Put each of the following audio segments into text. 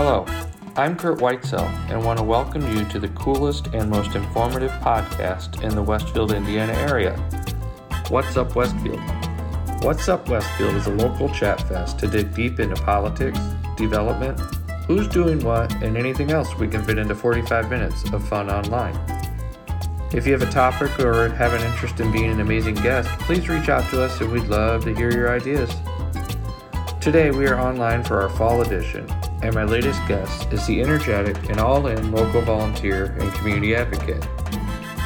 Hello, I'm Curt Whitesell and want to welcome you to the coolest and most informative podcast in the Westfield, Indiana area. What's Up Westfield? What's Up Westfield is a local chat fest to dig deep into politics, development, who's doing what, and anything else we can fit into 45 minutes of fun online. If you have a topic or have an interest in being an amazing guest, please reach out to us and we'd love to hear your ideas. Today we are online for our fall edition, and my latest guest is the energetic and all in local volunteer and community advocate.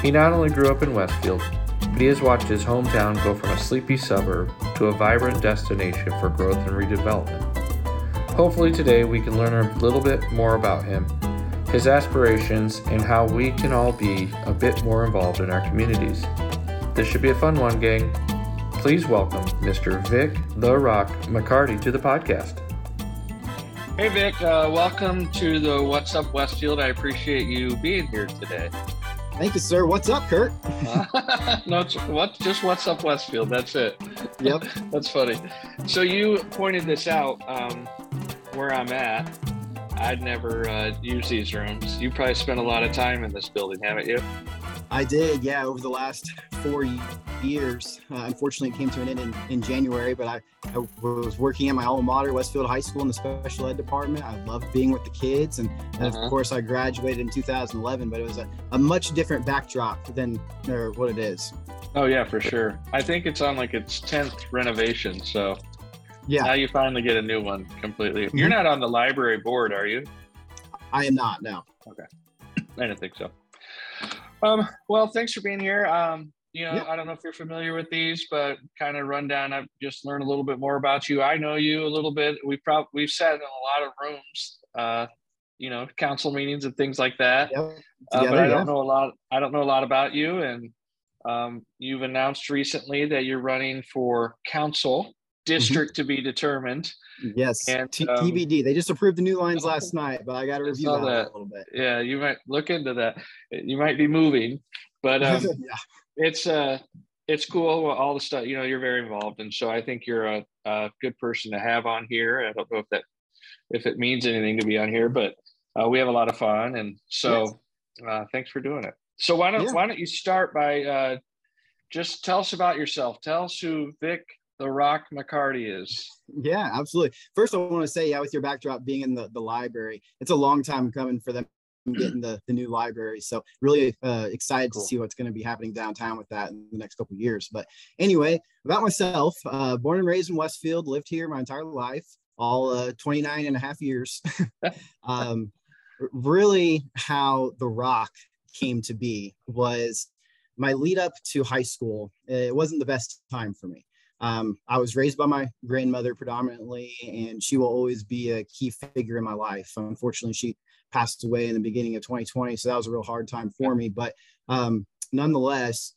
He not only grew up in Westfield, but he has watched his hometown go from a sleepy suburb to a vibrant destination for growth and redevelopment. Hopefully, today we can learn a little bit more about him, his aspirations, and how we can all be a bit more involved in our communities. This should be a fun one, gang. Please welcome Mr. Vic The Rock McCarty to the podcast. Hey, Vic, uh, welcome to the What's Up Westfield. I appreciate you being here today. Thank you, sir. What's up, Curt? uh, no, it's what, just What's Up Westfield. That's it. Yep. That's funny. So you pointed this out um, where I'm at. I'd never uh, used these rooms. You probably spent a lot of time in this building, haven't you? I did, yeah, over the last four years. Uh, unfortunately, it came to an end in, in January, but I, I, was working at my alma mater, Westfield High School, in the special ed department. I loved being with the kids. And, and uh-huh. of course, I graduated in 2011, but it was a, a much different backdrop than what it is. Oh, yeah, for sure. I think it's on like its 10th renovation. So yeah, now you finally get a new one completely. Mm-hmm. You're not on the library board, are you? I am not, no. Okay. I didn't think so. Um, well, thanks for being here. Um, you know, yeah. I don't know if you're familiar with these, but kind of rundown. I've just learned a little bit more about you. I know you a little bit. We've probably we've sat in a lot of rooms, uh, you know, council meetings and things like that. Yep. Together, uh, but I don't know a lot. I don't know a lot about you, and um, you've announced recently that you're running for council. District mm-hmm. to be determined. Yes, and T- um, TBD. They just approved the new lines last night, but I got to review that, that, a little bit. Yeah, you might look into that. You might be moving, but um, yeah. it's uh, it's cool. All the stuff you know, you're very involved, and so I think you're a, a good person to have on here. I don't know if that if it means anything to be on here, but uh, we have a lot of fun, and so yes. uh, thanks for doing it. So why don't yeah. why don't you start by uh, just tell us about yourself? Tell us who Vic the Rock McCarty is. Yeah, absolutely. First, I want to say, yeah, with your backdrop being in the, the library, it's a long time coming for them getting the, the new library. So really uh, excited cool. to see what's going to be happening downtown with that in the next couple years. But anyway, about myself, uh, born and raised in Westfield, lived here my entire life, all uh, 29 and a half years. um, really how The Rock came to be was my lead up to high school. It wasn't the best time for me. Um, I was raised by my grandmother predominantly, and she will always be a key figure in my life. Unfortunately, she passed away in the beginning of 2020, so that was a real hard time for me. But um, nonetheless,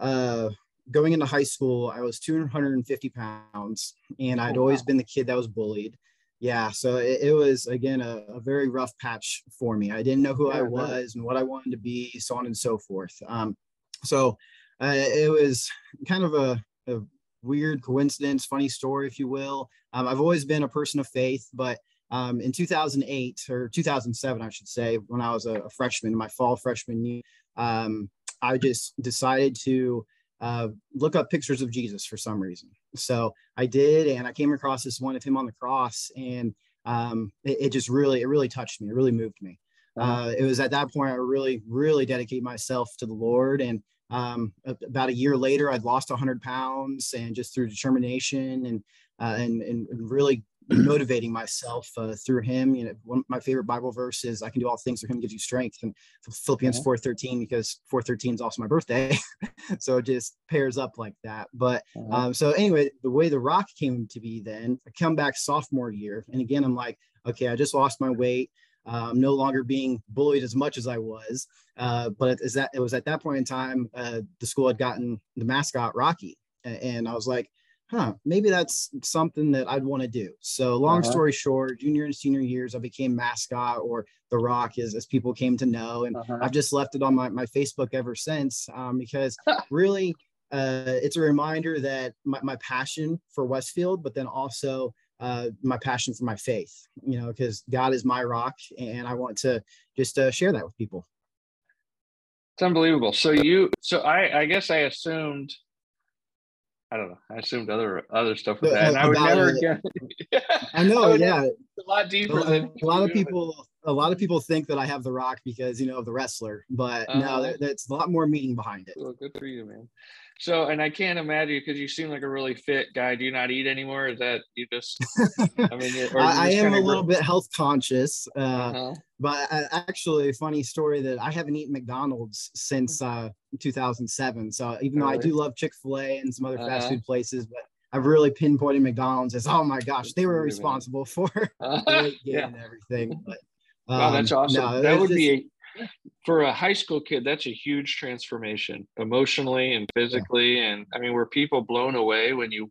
uh, going into high school, I was 250 pounds, and I'd oh, always been the kid that was bullied. Yeah, so it, it was again a, a, very rough patch for me. I didn't know who yeah, I was and what I wanted to be, so on and so forth. Um, so uh, it was kind of a, a weird coincidence, funny story, if you will. Um, I've always been a person of faith, but um, in 2008 or 2007, I should say, when I was a, a freshman, my fall freshman year, um, I just decided to uh, look up pictures of Jesus for some reason. So I did, and I came across this one of him on the cross, and um, it, it, just really, it really touched me. It really moved me. Uh, it was at that point I really, really dedicate myself to the Lord, and um, about a year later, I'd lost 100 pounds, and just through determination and uh, and, and really motivating myself uh, through Him. You know, one of my favorite Bible verse is "I can do all things through Him gives you strength," and Philippians 4:13 because 4:13 is also my birthday, so it just pairs up like that. But uh-huh. um, so anyway, the way the Rock came to be, then I come back sophomore year, and again I'm like, okay, I just lost my weight. I'm no longer being bullied as much as I was. Uh, but it, that, it was at that point in time, uh, the school had gotten the mascot Rocky. And I was like, huh, maybe that's something that I'd want to do. So long uh-huh. story short, junior and senior years, I became mascot or the rock as, as people came to know. And uh-huh. I've just left it on my, my Facebook ever since um, because really uh, it's a reminder that my, my passion for Westfield, but then also uh, my passion for my faith, you know, because God is my rock and I want to just uh, share that with people. It's unbelievable. So you, so I, I guess I assumed, I don't know, I assumed other other stuff with that, and I would never get. I know, I yeah, a lot deeper. A, than a lot of people, a lot of people think that I have the rock because you know of the wrestler, but uh, no, uh-huh. that's a lot more meaning behind it. Well, good for you, man. So, and I can't imagine because you seem like a really fit guy. Do you not eat anymore? Is that you just? I mean, I, I am a little bit health conscious, uh, uh-huh. but I, actually, funny story that I haven't eaten McDonald's since uh, 2007. So even though I do love Chick Fil A and some other uh-huh. fast food places, but I've really pinpointed McDonald's as oh my gosh, they were responsible for weight gain yeah. and everything. But wow, that's awesome. No, that would just, be for a high school kid, that's a huge transformation emotionally and physically. Yeah. And I mean, were people blown away when you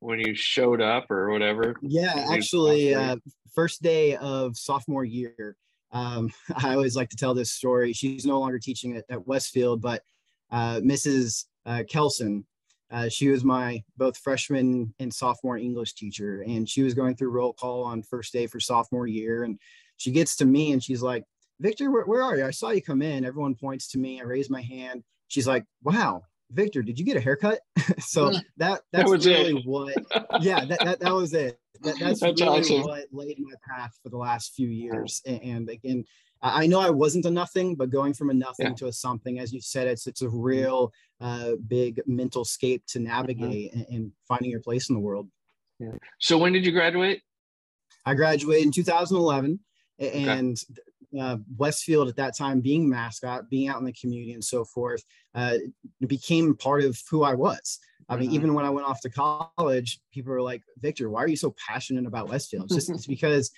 when you showed up or whatever? Yeah, actually, uh, first day of sophomore year, um, I always like to tell this story. She's no longer teaching at, at Westfield, but uh, Mrs. Uh, Kelson, uh, she was my both freshman and sophomore English teacher, and she was going through roll call on first day for sophomore year, and she gets to me and she's like, Victor, where, where are you? I saw you come in. Everyone points to me. I raise my hand. She's like, wow, Victor, did you get a haircut? so that that's that really it. what yeah, that, that, that was it. That, that's, that's really awesome. what laid my path for the last few years. And, and again, I know I wasn't a nothing, but going from a nothing yeah. to a something, as you said, it's it's a real uh, big mental scape to navigate mm-hmm. and, and, finding your place in the world. Yeah. So when did you graduate? I graduated in 2011, and okay uh, Westfield at that time being mascot, being out in the community and so forth, uh, became part of who I was. I mean, mm-hmm. even when I went off to college, people were like, Victor, why are you so passionate about Westfield? It's just it's because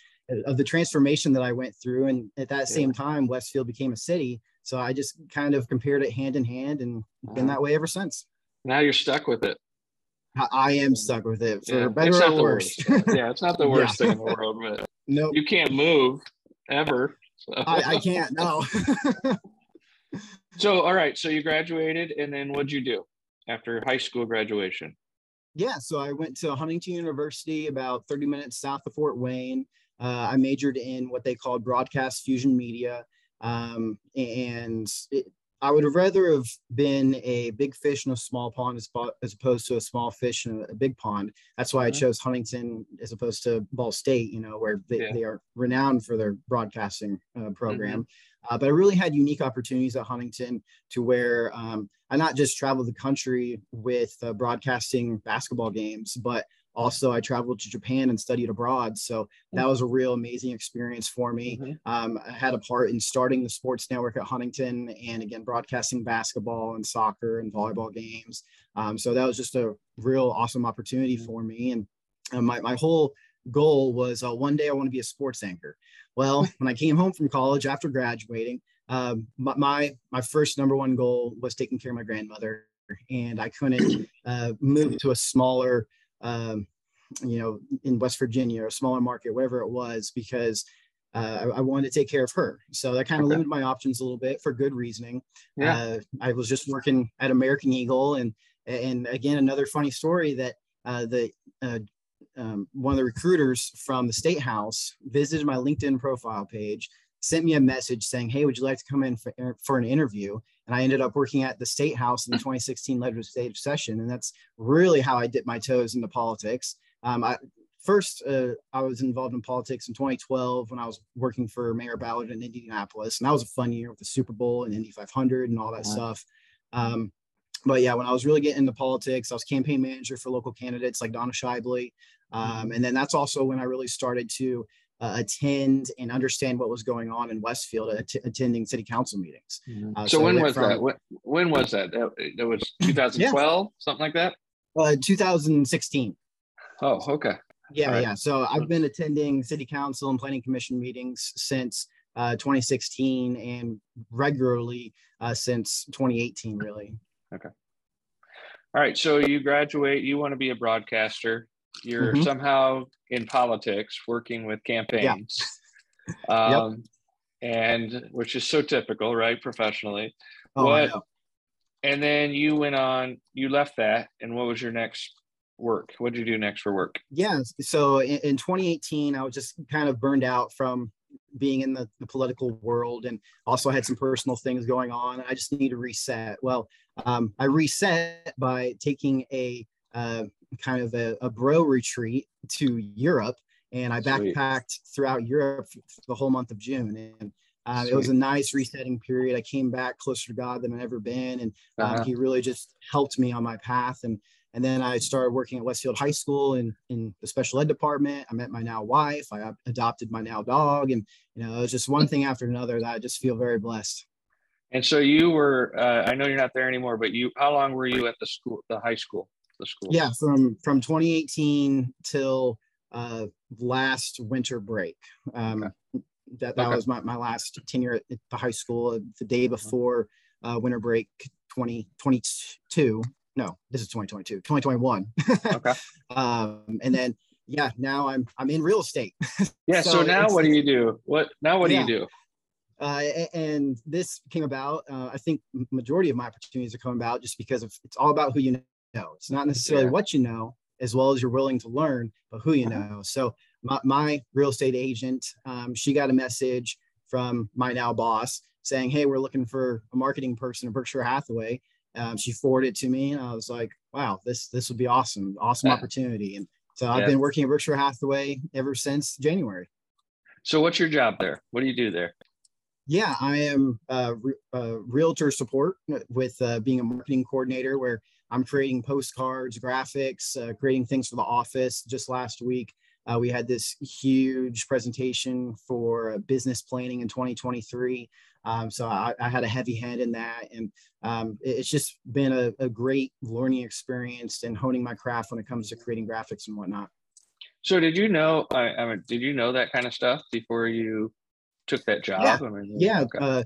of the transformation that I went through. And at that same time, Westfield became a city. So I just kind of compared it hand in hand and been uh-huh. that way ever since. Now you're stuck with it. I am stuck with it for yeah, better or worse. yeah, it's not the worst yeah. thing in the world, but nope. you can't move ever. So. I, I can't. No. so, all right. So you graduated, and then what'd you do after high school graduation? Yeah. So I went to Huntington University, about 30 minutes south of Fort Wayne. Uh, I majored in what they called broadcast fusion media. Um, and it, I would rather have been a big fish in a small pond as, as opposed to a small fish in a, big pond. That's why I mm-hmm. chose Huntington as opposed to Ball State, you know, where they, yeah. they are renowned for their broadcasting uh, program. Mm-hmm. Uh, but I really had unique opportunities at Huntington to where um, I not just traveled the country with uh, broadcasting basketball games, but also i traveled to japan and studied abroad so that was a real amazing experience for me mm-hmm. um, i had a part in starting the sports network at huntington and again broadcasting basketball and soccer and volleyball games um, so that was just a real awesome opportunity mm-hmm. for me and uh, my, my whole goal was uh, one day i want to be a sports anchor well when i came home from college after graduating um, my, my first number one goal was taking care of my grandmother and I couldn't uh, move to a smaller um, you know, in West Virginia or a smaller market, whatever it was, because uh, I, I, wanted to take care of her. So that kind of okay. limited my options a little bit for good reasoning. Yeah. Uh, I was just working at American Eagle, and and again another funny story that uh, the uh, um, one of the recruiters from the State House visited my LinkedIn profile page, sent me a message saying, "Hey, would you like to come in for, for an interview?" And I ended up working at the State House in the 2016 legislative session, and that's really how I dipped my toes into politics. Um, I first uh, I was involved in politics in 2012 when I was working for Mayor Ballard in Indianapolis, and that was a fun year with the Super Bowl and Indy 500 and all that wow. stuff. Um, but yeah, when I was really getting into politics, I was campaign manager for local candidates like Donna Schaibley. Um, and then that's also when I really started to uh, attend and understand what was going on in Westfield, at, attending city council meetings. Mm-hmm. Uh, so, so, when was from, that? When, when, was that? That, that was 2012, yeah. something like that. Uh, 2016. Oh, okay. Yeah, right. yeah. So I've been attending city council and planning commission meetings since uh, 2016 and regularly uh, since 2018, really. Okay. All right. So you graduate, you want to be a broadcaster you're mm-hmm. somehow in politics working with campaigns yeah. um, yep. and which is so typical right professionally oh, what and then you went on you left that and what was your next work? What did you do next for work? Yeah. So in, in 2018, I was just kind of burned out from being in the, the, political world and also had some personal things going on. I just need to reset. Well, um, I reset by taking a uh, kind of a, a, bro retreat to Europe, and I backpacked Sweet. throughout Europe the whole month of June. And uh, it was a nice resetting period. I came back closer to God than I've ever been, and um, uh-huh. He really just helped me on my path. And and then I started working at Westfield High School in, in the special ed department. I met my now wife. I adopted my now dog. And, you know, it was just one thing after another that I just feel very blessed. And so you were, uh, I know you're not there anymore, but you, how long were you at the school, the high school, the school? Yeah, from, from 2018 till uh, last winter break. Um, okay. That, that okay. was my, my last tenure at the high school the day before uh, winter break 2022 no, this is 2022, 2021. Okay. um, and then yeah, now I'm I'm in real estate. yeah. so, so, now what do you do? What now? What yeah. do you do? Uh, and this came about. Uh, I think majority of my opportunities are coming about just because of it's all about who you know. It's not necessarily yeah. what you know, as well as you're willing to learn, but who you uh-huh. know. So my, my real estate agent, um, she got a message from my now boss saying, "Hey, we're looking for a marketing person at Berkshire Hathaway." Um, she forwarded it to me, and I was like, "Wow, this this would be awesome, awesome yeah. opportunity." And so yeah. I've been working at Berkshire Hathaway ever since January. So, what's your job there? What do you do there? Yeah, I am a, a realtor support with uh, being a marketing coordinator, where I'm creating postcards, graphics, uh, creating things for the office. Just last week, uh, we had this huge presentation for business planning in 2023. Um, so I, I, had a heavy hand in that, and um, it's just been a, a, great learning experience and honing my craft when it comes to creating graphics and whatnot. So did you know? I, I mean, did you know that kind of stuff before you took that job? Yeah, I mean, yeah. Okay. Uh,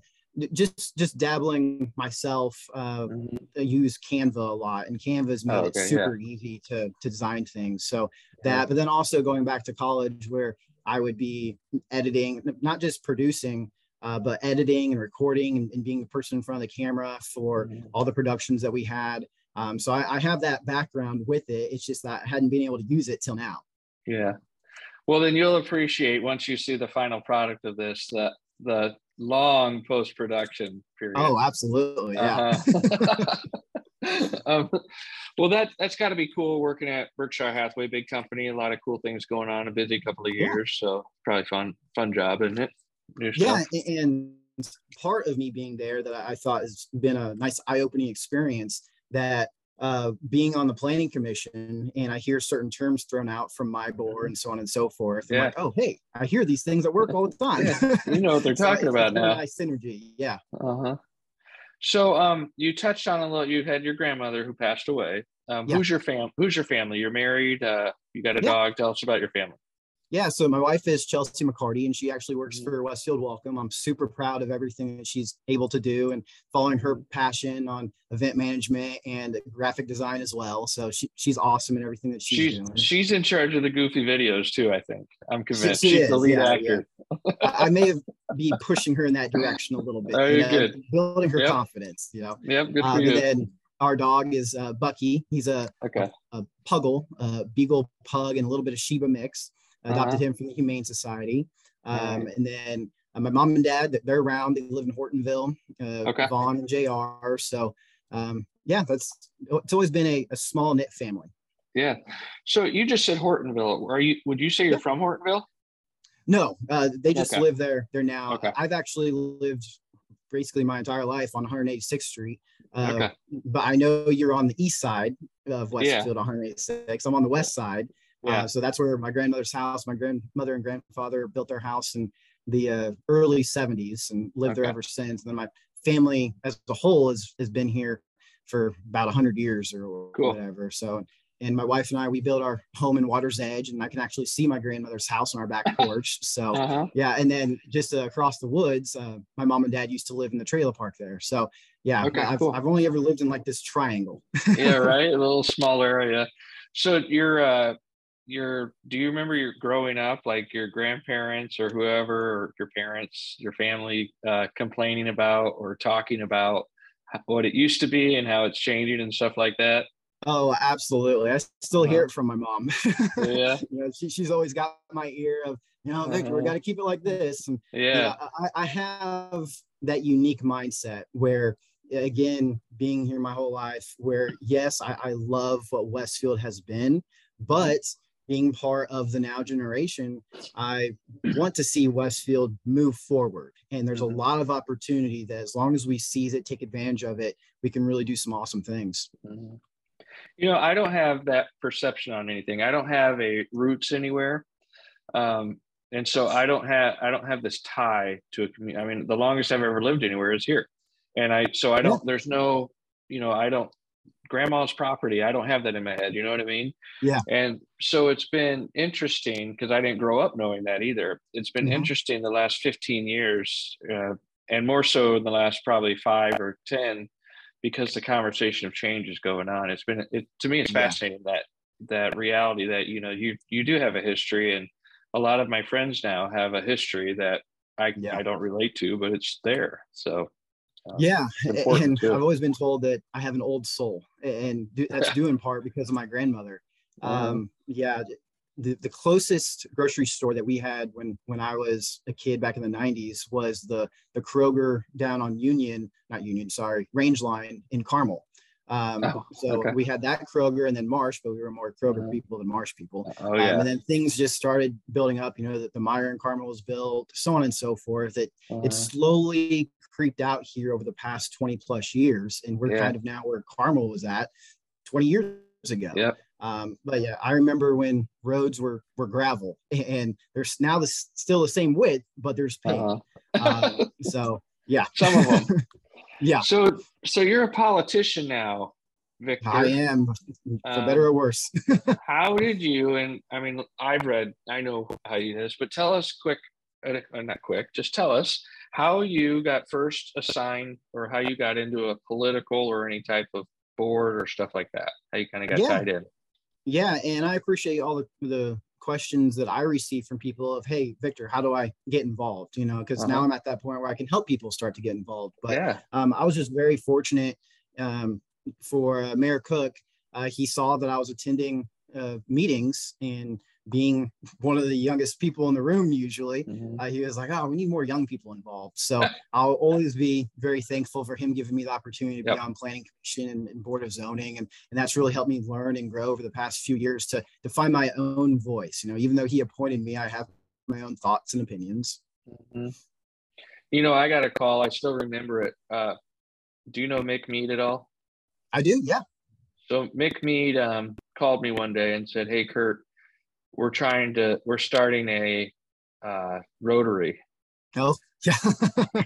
just just dabbling myself uh, mm-hmm. use canva a lot and canva's made oh, okay, it super yeah. easy to to design things so that but then also going back to college where i would be editing not just producing uh, but editing and recording and, and, being the person in front of the camera for mm-hmm. all the productions that we had. Um, so I, I, have that background with it. It's just that I hadn't been able to use it till now. Yeah. Well, then you'll appreciate once you see the final product of this that the long post production period. Oh, absolutely. Yeah. Uh-huh. um, well, that that's got to be cool working at Berkshire Hathaway, big company, a lot of cool things going on, a busy couple of years. Yeah. So probably fun, fun job, isn't it? yeah and part of me being there that i thought has been a nice eye-opening experience that uh, being on the planning commission and I hear certain terms thrown out from my board and so on and so forth. Yeah. Like, oh, hey, I hear these things at work all the time. yeah. You know what they're so talking about now. Nice synergy. Yeah. Uh-huh. So um, you touched on a little, you had your grandmother who passed away. Um, yeah. who's your fam who's your family? You're married, uh, you got a dog. Tell us about your family yeah, so my wife is Chelsea McCarty, and she actually works mm-hmm. for Westfield Welcome. I'm super proud of everything that she's able to do and following her mm-hmm. passion on event management and graphic design as well. So she, she's awesome in everything that she's, she's doing. She's in charge of the goofy videos too. I think I'm convinced she, she she's is, the lead yeah, actor. Yeah. I may have be pushing her in that direction a little bit. Oh, you know, good. Building her yep. confidence. You know. Yep. Good for um, you. And then our dog is uh, Bucky. He's a, okay. a, a puggle, a beagle pug, and a little bit of Shiba mix adopted uh-huh. him from the Humane Society. Um, And then uh, my mom and dad, they're around. They live in Hortonville, uh, okay. Vaughn and Jr. So um, yeah, that's it's always been a, a small knit family. Yeah. So you just said Hortonville. Are you? Would you say you're from Hortonville? No, uh, they just okay. live there. There now. Okay. I've actually lived basically my entire life on 186th Street. Uh, okay. But I know you're on the east side of Westfield, yeah. 186. I'm on the west side. Yeah. Uh, so that's where my grandmother's house, my grandmother and grandfather built their house in the uh, early 70s and lived okay. there ever since. And then my family as a whole has, has been here for about 100 years or cool. whatever. So, and my wife and I, we built our home in Water's Edge, and I can actually see my grandmother's house on our back porch. So, uh-huh. yeah. And then just uh, across the woods, uh, my mom and dad used to live in the trailer park there. So, yeah, okay, I've, cool. I've only ever lived in like this triangle. yeah, right. A little small area. So you're uh, your do you remember your growing up like your grandparents or whoever or your parents your family uh, complaining about or talking about what it used to be and how it's changing and stuff like that Oh, absolutely. I still hear uh-huh. it from my mom. yeah. you know, she, she's always got my ear of, you know, Victor, uh-huh. we got to keep it like this. And yeah, you know, I, I have that unique mindset where, again, being here my whole life, where yes, I, I love what Westfield has been, but being part of the now generation, I want to see Westfield move forward. And there's a mm-hmm. lot of opportunity that as long as we seize it, take advantage of it, we can really do some awesome things. Mm-hmm. You know, I don't have that perception on anything. I don't have a roots anywhere. Um, and so I don't have I don't have this tie to a community. I mean, the longest I've ever lived anywhere is here. And I so I don't there's no, you know, I don't grandma's property. I don't have that in my head. You know what I mean? Yeah. And so it's been interesting because I didn't grow up knowing that either. It's been mm-hmm. interesting the last 15 years, uh, and more so in the last probably five or 10, because the conversation of change is going on. It's been it, to me, it's fascinating yeah. that that reality that you know you you do have a history, and a lot of my friends now have a history that I yeah. I don't relate to, but it's there. So um, yeah, and too. I've always been told that I have an old soul, and that's due in part because of my grandmother. Uh-huh. Um, yeah, the, the closest grocery store that we had when when I was a kid back in the 90s was the the Kroger down on Union, not Union, sorry, Range Line in Carmel. Um, oh, so okay. we had that Kroger and then Marsh, but we were more Kroger uh-huh. people than Marsh people. Oh, yeah. Um, and then things just started building up, you know, that the Meijer and Carmel was built, so on and so forth. It uh-huh. it slowly creeped out here over the past 20 plus years. And we're yeah. kind of now where Carmel was at 20 years ago. Yeah. Um, but yeah, I remember when roads were were gravel, and there's now the still the same width, but there's paved. Uh-huh. um, so yeah, some of them. yeah. So so you're a politician now, Victor. I am, for um, better or worse. how did you? And I mean, I've read, I know how you do this, but tell us quick, uh, not quick, just tell us how you got first assigned or how you got into a political or any type of board or stuff like that how you kind of got yeah. tied in yeah and i appreciate all the, the questions that i receive from people of hey victor how do i get involved you know because uh-huh. now i'm at that point where i can help people start to get involved but yeah. um, i was just very fortunate um, for uh, mayor cook uh, he saw that i was attending uh, meetings and being one of the youngest people in the room usually mm-hmm. uh, he was like oh we need more young people involved so i'll always be very thankful for him giving me the opportunity to yep. be on planning commission and, and, board of zoning and, and that's really helped me learn and grow over the past few years to, to find my own voice you know even though he appointed me i have my own thoughts and opinions mm-hmm. you know i got a call i still remember it uh, do you know mick mead at all i do yeah so mick mead um, called me one day and said hey Curt we're trying to we're starting a uh, rotary. Oh yeah.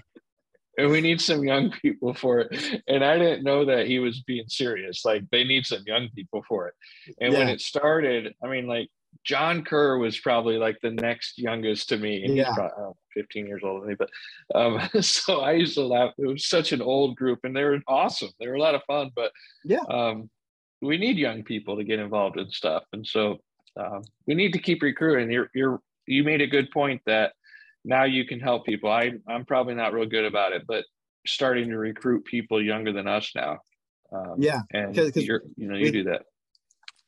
and we need some young people for it. And I didn't know that he was being serious. Like they need some young people for it. And yeah. when it started, I mean, like John Kerr was probably like the next youngest to me. Yeah. probably, oh, 15 years older than me. But um, so I used to laugh. It was such an old group and they were awesome. They were a lot of fun. But yeah, um, we need young people to get involved in stuff. And so um, we need to keep recruiting. You're, you're, you made a good point that now you can help people. I, I'm probably not real good about it, but starting to recruit people younger than us now. Um, yeah, and cause, cause you're, you know, you we, do that.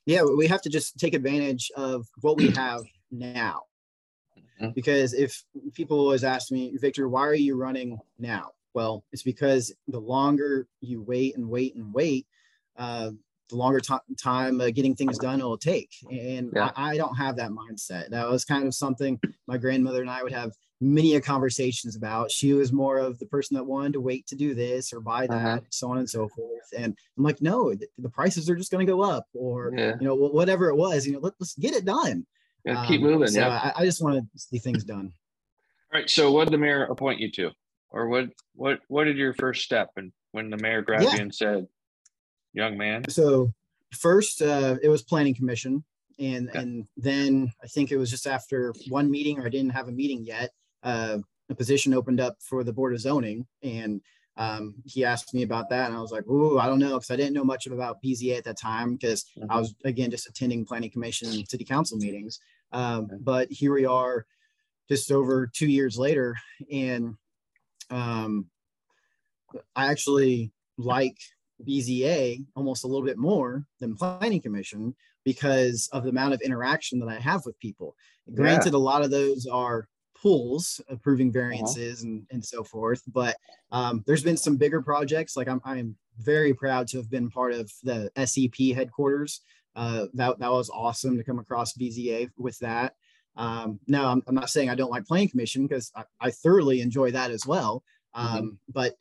Yeah, we have to just take advantage of what we have now. Mm-hmm. Because if people always ask me, Victor, why are you running now? Well, it's because the longer you wait and wait and wait, uh, the longer t- time uh, getting things done it'll take. And yeah. I, I, don't have that mindset. That was kind of something my grandmother and I would have many a conversations about. She was more of the person that wanted to wait to do this or buy that, uh-huh. so on and so forth. And I'm like, no, the, the prices are just going to go up, or yeah. you know, whatever it was. You know, let, us get it done. Yeah, keep um, moving. So yeah, I, I just want to see things done. All right. So, what did the mayor appoint you to, or what? What? What did your first step? And when the mayor grabbed yeah. you and said, young man? So first, uh, it was planning commission, and okay. and then I think it was just after one meeting, or I didn't have a meeting yet. Uh, a position opened up for the board of zoning, and um, he asked me about that, and I was like, "Ooh, I don't know," because I didn't know much about BZA at that time, because mm-hmm. I was again just attending planning commission and city council meetings. Um, okay. But here we are, just over two years later, and um, I actually like BZA almost a little bit more than Planning Commission because of the amount of interaction that I have with people. Granted, yeah. a lot of those are pools approving uh-huh. variances uh-huh. and, and so forth, but um, there's been some bigger projects. Like I'm, I'm very proud to have been part of the SEP headquarters. Uh, that, that was awesome to come across BZA with that. Um, no, I'm, I'm, not saying I don't like planning commission because I, I, thoroughly enjoy that as well. Mm-hmm. Um, mm-hmm. But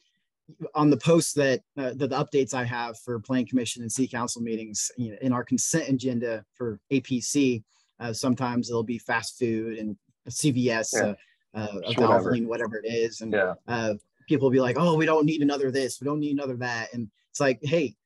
on the posts that uh, the, the, updates I have for planning commission and city council meetings, you know, in our consent agenda for APC, uh, sometimes it'll be fast food and CVS, yeah. uh, uh, Valvoline, whatever it is, and yeah. uh, people will be like, "Oh, we don't need another this, we don't need another that," and it's like, hey,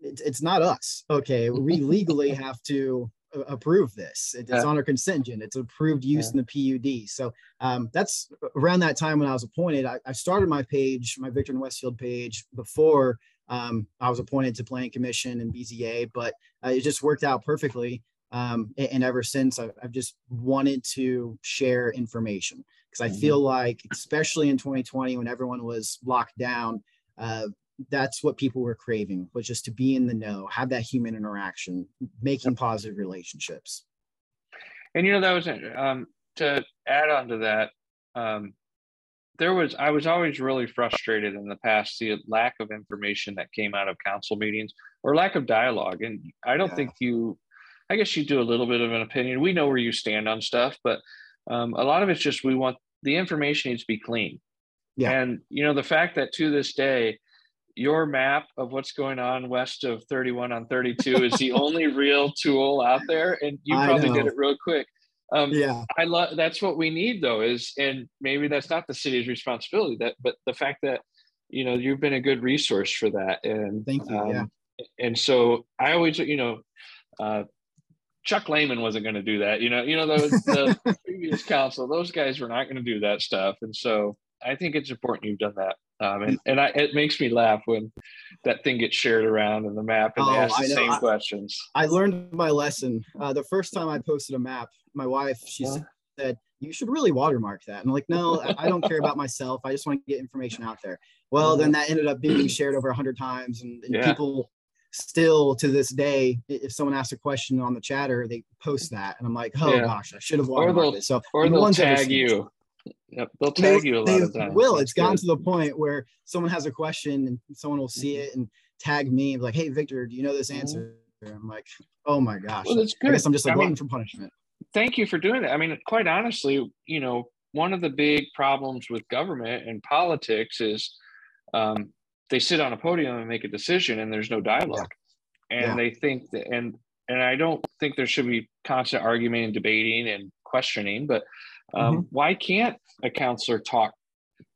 it, it's not us. Okay, we legally have to approve this. It's yeah. on our consent agenda. It's approved use yeah. in the PUD. So um, that's around that time when I was appointed. I, I, started my page, my Victor and Westfield page, before um, I was appointed to Planning Commission and BZA, but uh, it just worked out perfectly. Um, and, and, ever since, I've, I've, just wanted to share information because I mm-hmm. feel like, especially in 2020, when everyone was locked down, uh, that's what people were craving was just to be in the know have that human interaction making positive relationships. And you know that was um, to add on to that um, there was i was always really frustrated in the past the lack of information that came out of council meetings or lack of dialogue. And i don't yeah. think you i guess you do a little bit of an opinion. We know where you stand on stuff but um, a lot of it's just we want the information needs to be clean. Yeah. and you know the fact that to this day your map of what's going on west of 31 on 32 is the only real tool out there and you probably did it real quick um, yeah i love that's what we need though is and maybe that's not the city's responsibility that but the fact that you know you've been a good resource for that and thank you um, yeah. and so i always you know uh, Chuck Lehman wasn't going to do that. You know, you know, the, the previous council, those guys were not going to do that stuff. And so I think it's important you've done that. Um, and and I, it makes me laugh when that thing gets shared around in the map and oh, they ask the same I, questions. I learned my lesson. Uh, the first time I posted a map, my wife, she yeah. said, you should really watermark that. And I'm like, no, I don't care about myself. I just want to get information out there. Well, then that ended up being shared over a hundred times and, and yeah. people still to this day, if someone asks a question on the chatter, they post that. And I'm like, oh yeah. gosh, I should have watermarked it. So or they'll tag you. Yep, they'll tag they, you a lot of times. Will it's gotten to the point where someone has a question and someone will see it and tag me like, "Hey, Victor, do you know this answer?" Mm-hmm. I'm like, "Oh my gosh!" Well, that's good. I guess I'm just like waiting for punishment. Thank you for doing that. I mean, quite honestly, you know, one of the big problems with government and politics is um, they sit on a podium and make a decision, and there's no dialogue, yeah. and yeah. they think that and and I don't think there should be constant argument and debating and questioning, but um, mm-hmm. Why can't a councilor talk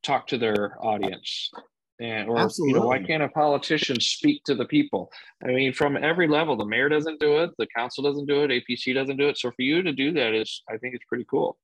talk to their audience? And, or Absolutely. you know, why can't a politician speak to the people? I mean, from every level, the mayor doesn't do it, the council doesn't do it, APC doesn't do it. So for you to do that is, I think, it's pretty cool.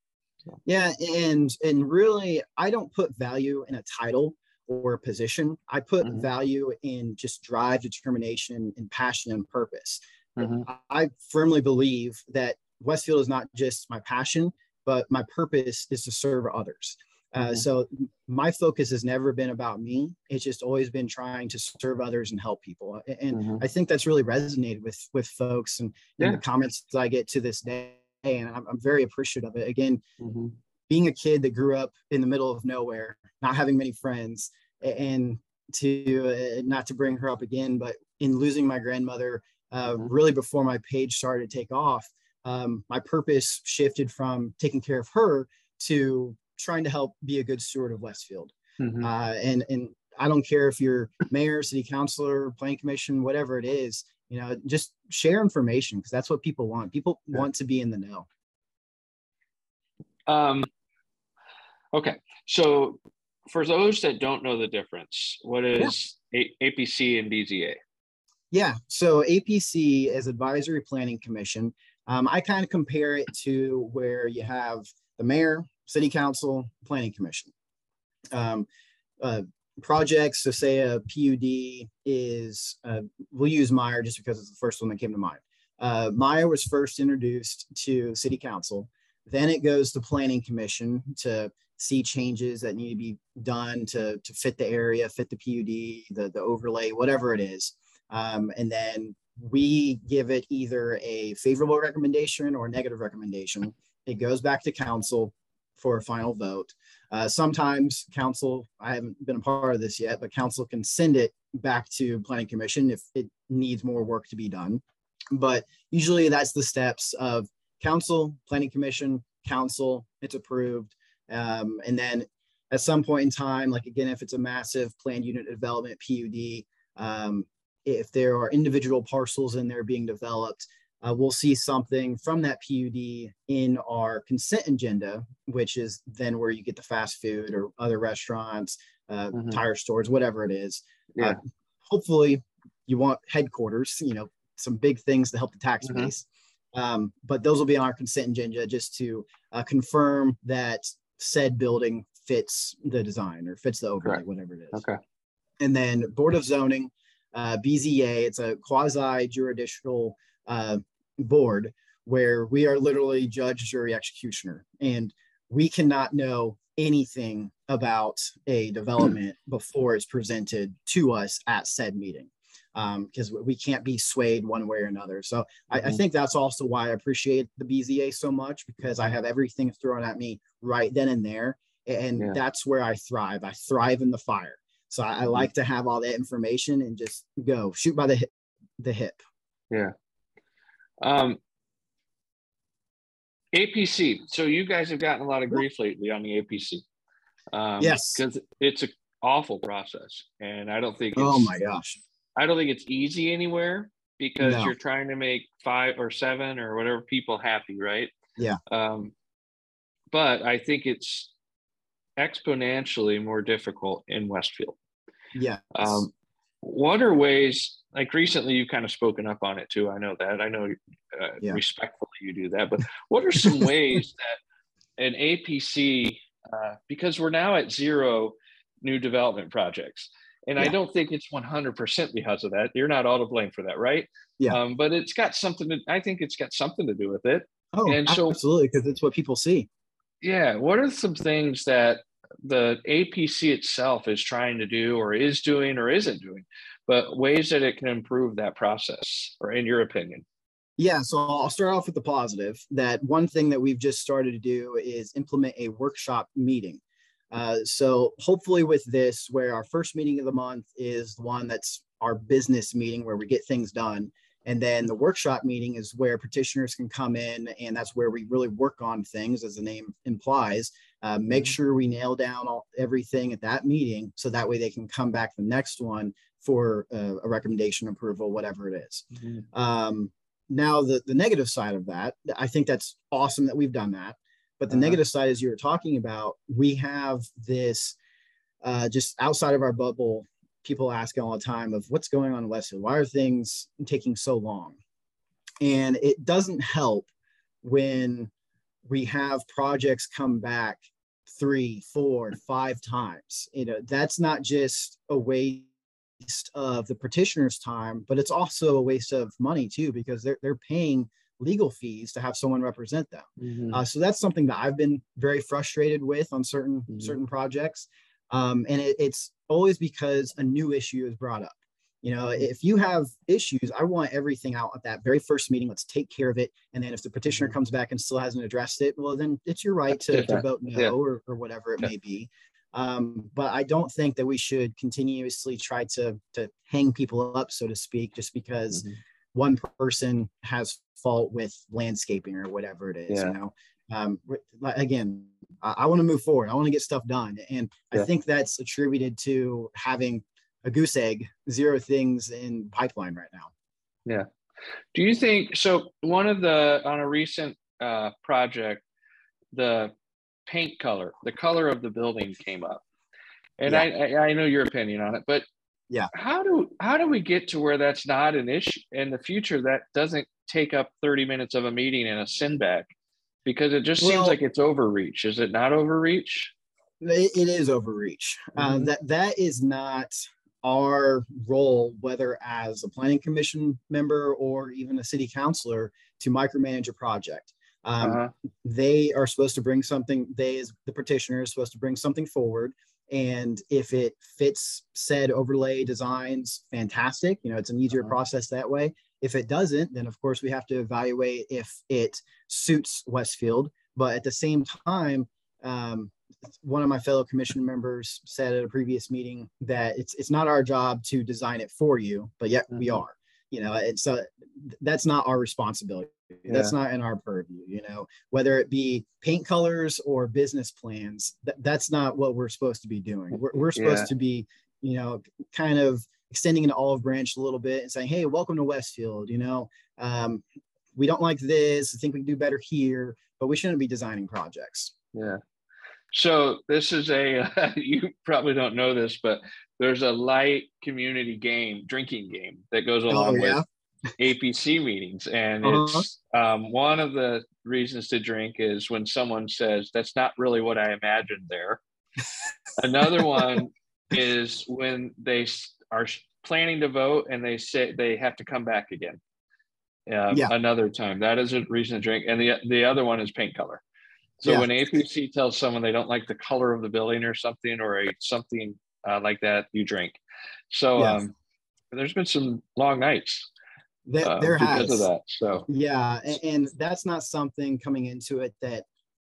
Yeah, and and really, I don't put value in a title or a position. I put mm-hmm. value in just drive, determination, and passion and purpose. Mm-hmm. I firmly believe that Westfield is not just my passion, but my purpose is to serve others. Uh, mm-hmm. So my focus has never been about me. It's just always been trying to serve others and help people. And mm-hmm. I think that's really resonated with with folks and, yeah. and the comments that I get to this day. And I'm, I'm very appreciative of it. Again, mm-hmm. being a kid that grew up in the middle of nowhere, not having many friends, and to uh, not to bring her up again, but in losing my grandmother, uh, mm-hmm. really before my page started to take off, um, my purpose shifted from taking care of her to trying to help be a good steward of Westfield. Mm-hmm. Uh, and and I don't care if you're mayor, city councilor, planning commission, whatever it is, you know, just share information because that's what people want. People yeah. want to be in the know. Um, okay, so for those that don't know the difference, what is yeah. A- APC and BZA? Yeah, so APC is Advisory Planning Commission. Um, I kind of compare it to where you have the mayor, city council, planning commission. Um, uh, projects, so say a PUD is, uh, we'll use Meijer just because it's the first one that came to mind. Uh, Meijer was first introduced to city council. Then it goes to planning commission to see changes that need to be done to, to fit the area, fit the PUD, the, the overlay, whatever it is. Um, and then we give it either a favorable recommendation or negative recommendation. It goes back to council for a final vote. Uh, sometimes council, I haven't been a part of this yet, but council can send it back to planning commission if it needs more work to be done. But usually that's the steps of council, planning commission, council, it's approved. Um, and then at some point in time, like again, if it's a massive planned unit development PUD, um, if there are individual parcels in there being developed, uh, we'll see something from that PUD in our consent agenda, which is then where you get the fast food or other restaurants, uh, mm-hmm. tire stores, whatever it is. Yeah. Uh, hopefully, you want headquarters, you know, some big things to help the tax mm-hmm. base. Um, but those will be on our consent agenda just to uh, confirm that said building fits the design or fits the overlay, whatever it is. Okay. And then Board of Zoning, uh, BZA, it's a quasi juridical uh, board where we are literally judge, jury, executioner, and we cannot know anything about a development before it's presented to us at said meeting because um, we can't be swayed one way or another. So. I, I, mm-hmm. think that's also why I appreciate the BZA so much because I have everything thrown at me right then and there. And yeah. that's where I thrive. I thrive in the fire. So I, I, mm-hmm. like to have all that information and just go shoot by the hip, the hip. Yeah. Um, APC. So you guys have gotten a lot of grief lately on the APC. Um, yes, because it's an awful process, and I don't think. oh my gosh! I don't think it's easy anywhere because no. you're trying to make five or seven or whatever people happy, right? Yeah. Um, but I think it's exponentially more difficult in Westfield. Yeah. Um, what are ways like recently you've kind of spoken up on it too i know that i know uh, yeah. respectfully you do that but what are some ways that an apc uh, because we're now at zero new development projects and yeah. i don't think it's 100% because of that you're not all to blame for that right yeah um, but it's got something to i think it's got something to do with it oh and so absolutely because it's what people see yeah what are some things that the APC itself is trying to do or is doing or isn't doing, but ways that it can improve that process, or in your opinion? Yeah, so I'll start off with the positive that one thing that we've just started to do is implement a workshop meeting. Uh, so hopefully with this, where our first meeting of the month is the one that's our business meeting where we get things done. And then the workshop meeting is where petitioners can come in, and that's where we really work on things, as the name implies. Uh, make mm-hmm. sure we nail down all, everything at that meeting, so that way they can come back the next one for uh, a recommendation, approval, whatever it is. Mm-hmm. Um, now, the the negative side of that, I think that's awesome that we've done that. But the uh-huh. negative side, as you were talking about, we have this uh, just outside of our bubble people asking all the time of what's going on in Westfield? Why are things taking so long? And it doesn't help when we have projects come back three, four, five times. You know, that's not just a waste of the petitioner's time, but it's also a waste of money too, because they're, they're paying legal fees to have someone represent them. Mm-hmm. Uh, so that's something that I've been very frustrated with on certain mm-hmm. certain projects. Um, and it, it's always because a new issue is brought up. You know, if you have issues, I want everything out at that very first meeting. Let's take care of it. And then if the petitioner mm-hmm. comes back and still hasn't addressed it, well, then it's your right to, to vote no yeah. or, or whatever it yeah. may be. Um, but I don't think that we should continuously try to, to hang people up, so to speak, just because mm-hmm. one person has fault with landscaping or whatever it is. Yeah. You know, um, again, I, I want to move forward. I want to get stuff done. And yeah. I think that's attributed to having a goose egg, zero things in pipeline right now. Yeah. Do you think so? One of the, on a recent uh, project, the paint color, the color of the building came up. And yeah. I, I know your opinion on it, but yeah, how do how do we get to where that's not an issue in the future that doesn't take up 30 minutes of a meeting and a send back because it just well, seems like it's overreach. Is it not overreach? it, it is overreach. Uh, mm-hmm. Uh, that that is not our role, whether as a planning commission member or even a city councilor, to micromanage a project. Um, uh-huh. They are supposed to bring something. They, as the petitioner, is supposed to bring something forward. And if it fits said overlay designs, fantastic. You know, it's an easier uh-huh. process that way. If it doesn't, then of course we have to evaluate if it suits Westfield. But at the same time, um, one of my fellow commission members said at a previous meeting that it's it's not our job to design it for you, but yet mm-hmm. we are. You know, it's so that's not our responsibility. Yeah. That's not in our purview. You know, whether it be paint colors or business plans, th- that's not what we're supposed to be doing. We're, we're supposed yeah. to be, you know, kind of extending an olive branch a little bit and saying, "Hey, welcome to Westfield." You know, um, we don't like this. I think we can do better here, but we shouldn't be designing projects. Yeah. So this is a uh, you probably don't know this, but there's a light community game, drinking game that goes oh, along oh, yeah? with APC meetings, and uh-huh. it's um, one of the reasons to drink is when someone says that's not really what I imagined there. Another one is when they are planning to vote and they say they have to come back again. Uh, yeah. Another time that is a reason to drink, and the the other one is paint color. So yeah. when APC tells someone they don't like the color of the building or something or a something uh, like that, you drink. So yes. um, there's been some long nights. There, uh, there because has. of that. So yeah, and, and, that's not something coming into it that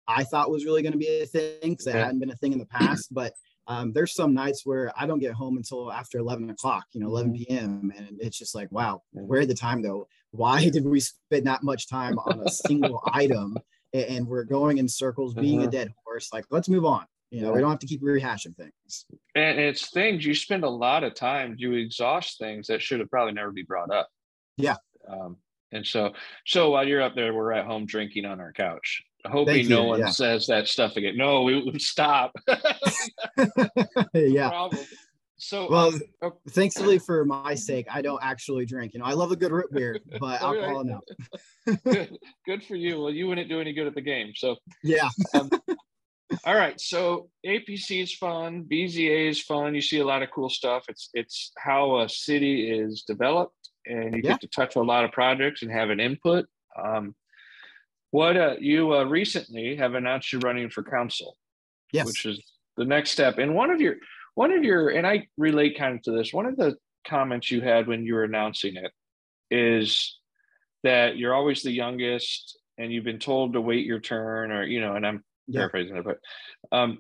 I thought was really going to be a thing because it yeah. hadn't been a thing in the past. But um, there's some nights where I don't get home until after 11 o'clock, you know, 11 p.m. Mm-hmm. And it's just like, wow, where did the time go? Why did we spend that much time on a single item? And we're going in circles, being uh-huh. a dead horse. Like, let's move on. You know, yeah. we don't have to keep rehashing things. And it's things you spend a lot of time, you exhaust things that should have probably never be brought up. Yeah. Um, and so, so while you're up there, we're at home drinking on our couch, hoping no one yeah. says that stuff again. No, we stop. yeah. Problem. So, well, um, oh. thankfully for my sake, I don't actually drink. You know, I love a good root beer, but alcohol no. good, good for you. Well, you wouldn't do any good at the game. So, yeah. um, all right. So APC is fun. BZA is fun. You see a lot of cool stuff. It's it's how a city is developed, and you yeah. get to touch a lot of projects and have an input. Um, what uh, you uh, recently have announced you're running for council, yes, which is the next step. And one of your one of your, and I relate kind of to this, one of the comments you had when you were announcing it is that you're always the youngest and you've been told to wait your turn or, you know, and I'm yeah. paraphrasing it, but um,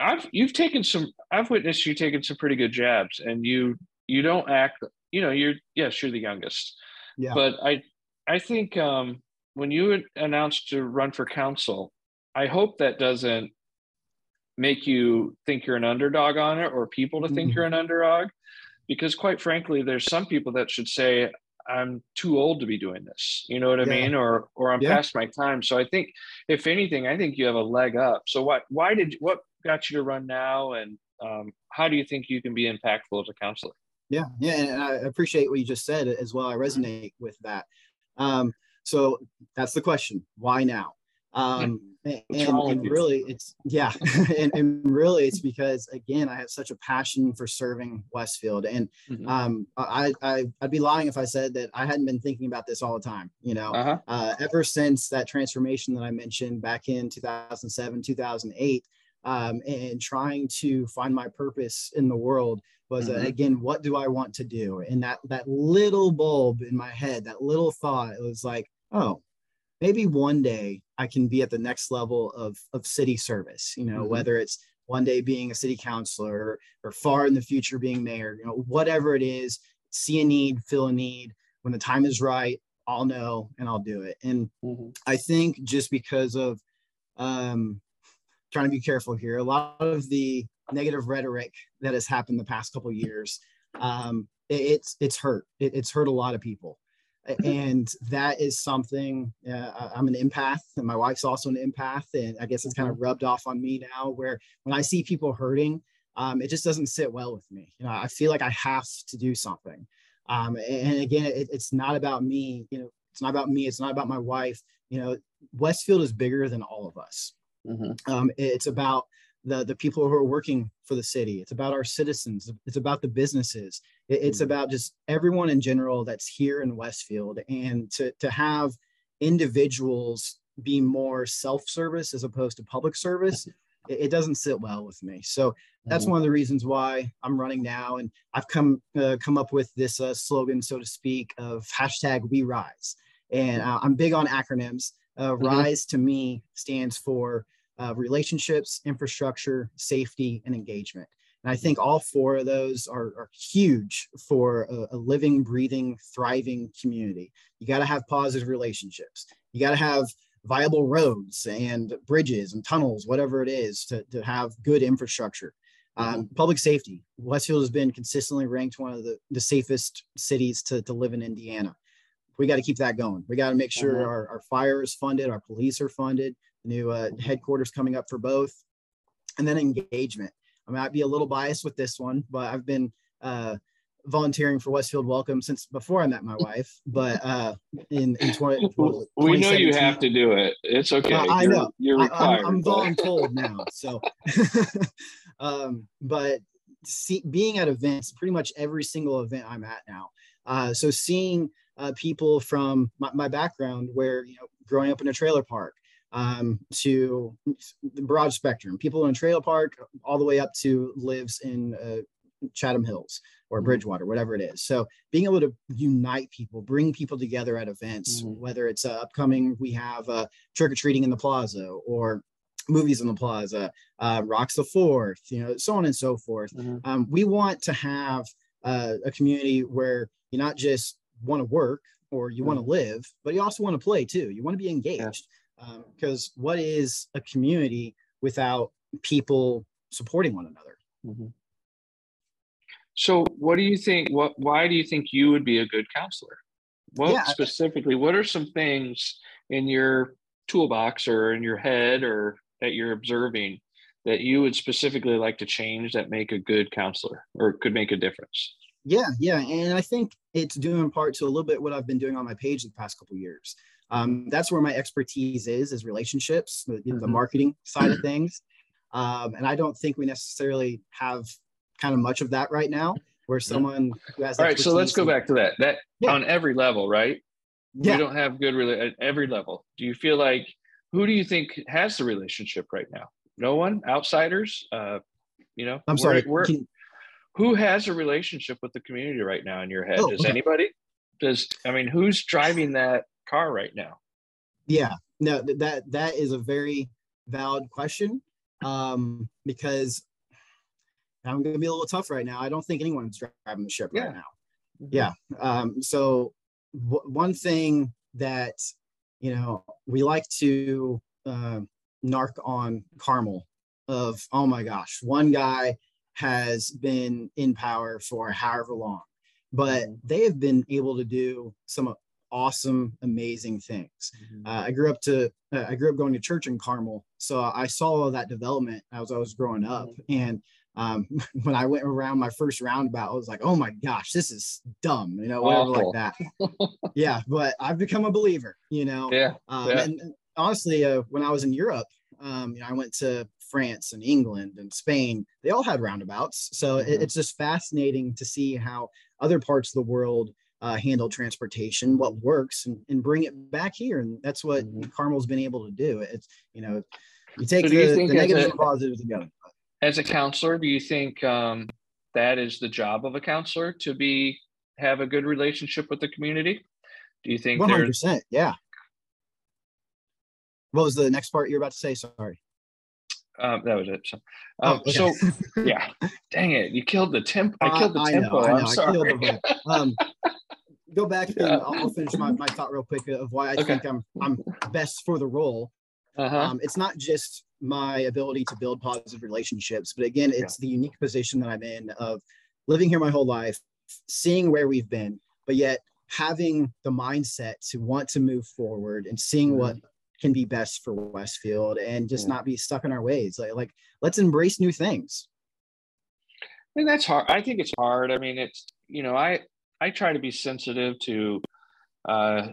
I've, you've taken some, I've witnessed you taking some pretty good jabs and you, you don't act, you know, you're, yes, you're the youngest, yeah. but I, I think um, when you announced to run for council, I hope that doesn't make you think you're an underdog on it or people to think mm-hmm. you're an underdog? Because quite frankly there's some people that should say i'm too old to be doing this. You know what i yeah. mean? Or or i'm yeah. past my time. So i think if anything i think you have a leg up. So what why did what got you to run now? And um, how do you think you can be impactful as a councilor? Yeah yeah and i appreciate what you just said as well. I mm-hmm. resonate with that. Um, so that's the question. Why now um, and, and, really it's yeah and, and, really it's because again i have such a passion for serving westfield and mm-hmm. um, I, I would be lying if i said that i hadn't been thinking about this all the time you know uh-huh. uh, ever since that transformation that i mentioned back in 2007 2008 um, and trying to find my purpose in the world was uh, mm-hmm. uh, again what do i want to do and that that little bulb in my head that little thought it was like oh maybe one day I can be at the next level of, of city service, you know, mm-hmm. whether it's one day being a city councilor or, or far in the future being mayor, you know, whatever it is, see a need, fill a need. When the time is right, I'll know and I'll do it. And mm-hmm. I think just because of um, trying to be careful here, a lot of the negative rhetoric that has happened the past couple years, um, it, it's it's hurt. It, it's hurt a lot of people. Mm-hmm. and that is something uh, i'm an empath and my wife's also an empath and i guess it's kind of mm-hmm. rubbed off on me now where when i see people hurting um, it just doesn't sit well with me you know i feel like i have to do something um, and again it, it's not about me you know it's not about me it's not about my wife you know westfield is bigger than all of us mm-hmm. um, it's about the the people who are working for the city it's about our citizens it's about the businesses it's mm-hmm. about just everyone in general that's here in westfield and to to have individuals be more self-service as opposed to public service, it, it doesn't sit well with me. So that's mm-hmm. one of the reasons why I'm running now, and I've come uh, come up with this uh, slogan, so to speak, of hashtag We Rise. And uh, I'm big on acronyms. Uh, mm-hmm. Rise to me stands for uh, relationships, infrastructure, safety, and engagement. And I think all four of those are, are huge for a, a, living, breathing, thriving community. You got to have positive relationships. You got to have viable roads and bridges and tunnels, whatever it is, to, to have good infrastructure. Um, mm-hmm. public safety. Westfield has been consistently ranked one of the, the safest cities to, to live in Indiana. We got to keep that going. We got to make sure mm-hmm. our, our fire is funded, our police are funded, new uh, headquarters coming up for both, and then engagement. I might be a little biased with this one, but I've been uh, volunteering for Westfield Welcome since before I met my wife. But uh, in, in 20, we know you have to do it. It's okay. Uh, I you're, know. You're required. I, am voluntold now. So, um, but see, being at events, pretty much every single event I'm at now. Uh, so seeing uh, people from my, my background, where you know, growing up in a trailer park, um, to the broad spectrum, people in a trailer park, all the way up to lives in uh, Chatham Hills or mm-hmm. Bridgewater, whatever it is. So being able to unite people, bring people together at events, mm-hmm. whether it's uh, upcoming, we have uh, trick or treating in the plaza or movies in the plaza, uh, rocks the fourth, you know, so on and so forth. Mm-hmm. Um, we want to have uh, a community where you not just want to work or you want to mm-hmm. live, but you also want to play too. You want to be engaged because um, what is a community without people supporting one another? Mm-hmm. So, what do you think? What why do you think you would be a good councilor? What yeah. specifically? What are some things in your toolbox or in your head or that you're observing that you would specifically like to change that make a good councilor or could make a difference? Yeah, yeah, and I think it's due in part to a little bit what I've been doing on my page the past couple years. Um, that's where my expertise is, is relationships, the, mm-hmm. the marketing side of things. Um, and I don't think we necessarily have kind of much of that right now, where someone who has. All right, so let's go back to that. That yeah. on every level, right? Yeah. You don't have good really at every level. Do you feel like who do you think has the relationship right now? No one, outsiders. Uh, you know, I'm sorry. We're, Can... who has a relationship with the community right now in your head? Oh, Does okay. anybody? Does I mean, who's driving that car right now? Yeah, no, that that is a very valid question um, because I'm going to be a little tough right now. I don't think anyone's driving the ship yeah. right now. Mm-hmm. Yeah. Um, so w- one thing that you know we like to uh, narc on Carmel of oh my gosh, one guy has been in power for however long, but mm-hmm. they have been able to do some awesome, amazing things. Mm-hmm. Uh, I grew up to uh, I grew up going to church in Carmel, so I saw all that development as I was growing up. Mm-hmm. And um, when I went around my first roundabout, I was like, "Oh my gosh, this is dumb," you know, whatever Awful. like that. yeah, but I've become a believer, you know. Yeah. Um, yeah. And honestly, uh, when I was in Europe, um, you know, I went to France and England and Spain. They all had roundabouts, so mm-hmm. it, it's just fascinating to see how other parts of the world uh, handle transportation, what works, and, and bring it back here. And that's what mm-hmm. Carmel's been able to do. It's you know, you take so the, you the negatives a, and positives together. As a councilor, do you think um, that is the job of a councilor to be have a good relationship with the community? Do you think? One hundred percent. Yeah. What was the next part you're about to say? Sorry. Um, that was it. So, oh, um, oh, okay. so yeah, dang it, you killed the tempo. I killed the tempo. I know, I am sorry. Um, go back and yeah. I'll finish my, my thought real quick of why I okay. think I'm I'm best for the role. Uh-huh. Um, it's not just my ability to build positive relationships, but again, it's yeah. the unique position that I'm in of living here my whole life, seeing where we've been, but yet having the mindset to want to move forward and seeing mm-hmm. what can be best for Westfield and just yeah. not be stuck in our ways. Like, like let's embrace new things. And that's hard. I think it's hard. I mean, it's you know, I I try to be sensitive to uh,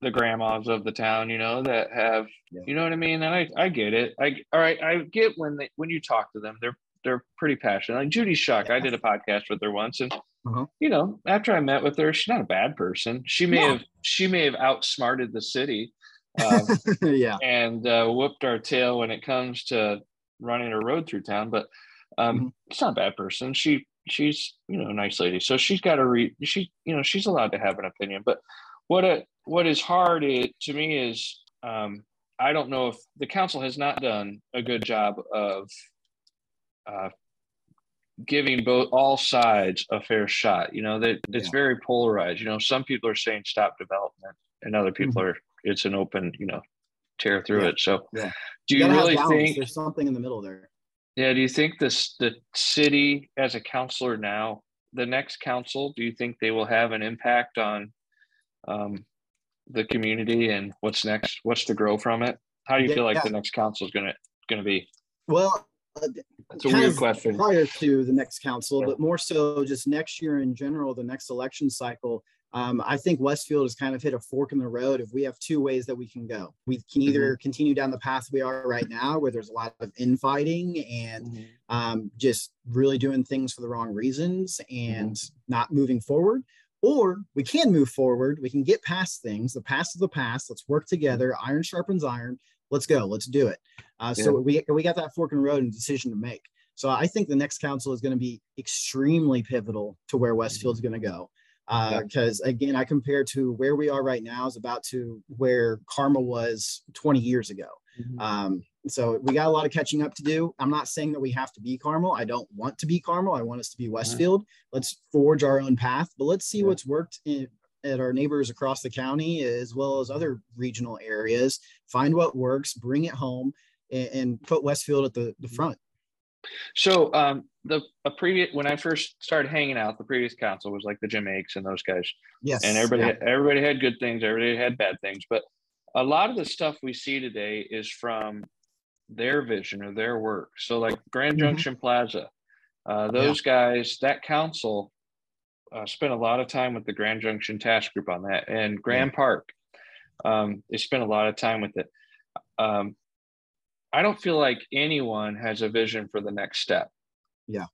the grandmas of the town, you know, that have, yeah. you know what I mean? And I, I get it. I, all right. I get when they, when you talk to them, they're, they're pretty passionate. Like Judy Shuck, yeah. I did a podcast with her once and, uh-huh. you know, after I met with her, she's not a bad person. She may have, she may have outsmarted the city um, yeah, and uh, whooped our tail when it comes to running a road through town. But um, mm-hmm. she's not a bad person. She she's you know a nice lady, so she's got to read. She you know she's allowed to have an opinion. But what a what is hard it, to me is um, I don't know if the council has not done a good job of uh, giving both all sides a fair shot. You know that it's yeah. very polarized. You know, some people are saying stop development, and other people mm-hmm. are it's an open you know tear through yeah. it. So, yeah. do you, you really think there's something in the middle there? Yeah. Do you think this the city as a councilor now, the next council, do you think they will have an impact on um, the community and what's next? What's to grow from it? How do you yeah, feel like yeah. the next council is gonna gonna be? Well, it's a weird question. Prior to the next council, but more so just next year in general, the next election cycle. Um, I think Westfield has kind of hit a fork in the road. If we have two ways that we can go, we can either mm-hmm. continue down the path we are right now, where there's a lot of infighting and mm-hmm. um, just really doing things for the wrong reasons and mm-hmm. not moving forward, or we can move forward. We can get past things. The past is the past. Let's work together. Iron sharpens iron. Let's go. Let's do it. Uh, yeah. So we we got that fork in the road and decision to make. So I think the next council is going to be extremely pivotal to where Westfield's going to go. Because uh, yeah. again, I compare to where we are right now is about to where Carmel was 20 years ago. Mm-hmm. Um, so we got a lot of catching up to do. I'm not saying that we have to be Carmel. I don't want to be Carmel. I want us to be Westfield. Let's forge our own path, but let's see yeah. what's worked in, at our neighbors across the county as well as other regional areas. Find what works, bring it home, and, and put Westfield at the, the front. So um, the a previous when I first started hanging out, the previous council was like the Jim Akes and those guys. Yes, and everybody yeah. had, everybody had good things, everybody had bad things, but a lot of the stuff we see today is from their vision or their work. So like Grand mm-hmm. Junction Plaza, uh, those yeah. guys, that council uh, spent a lot of time with the Grand Junction Task Group on that, and Grand yeah. Park, um, they spent a lot of time with it. Um, I don't feel like anyone has a vision for the next step. Yeah.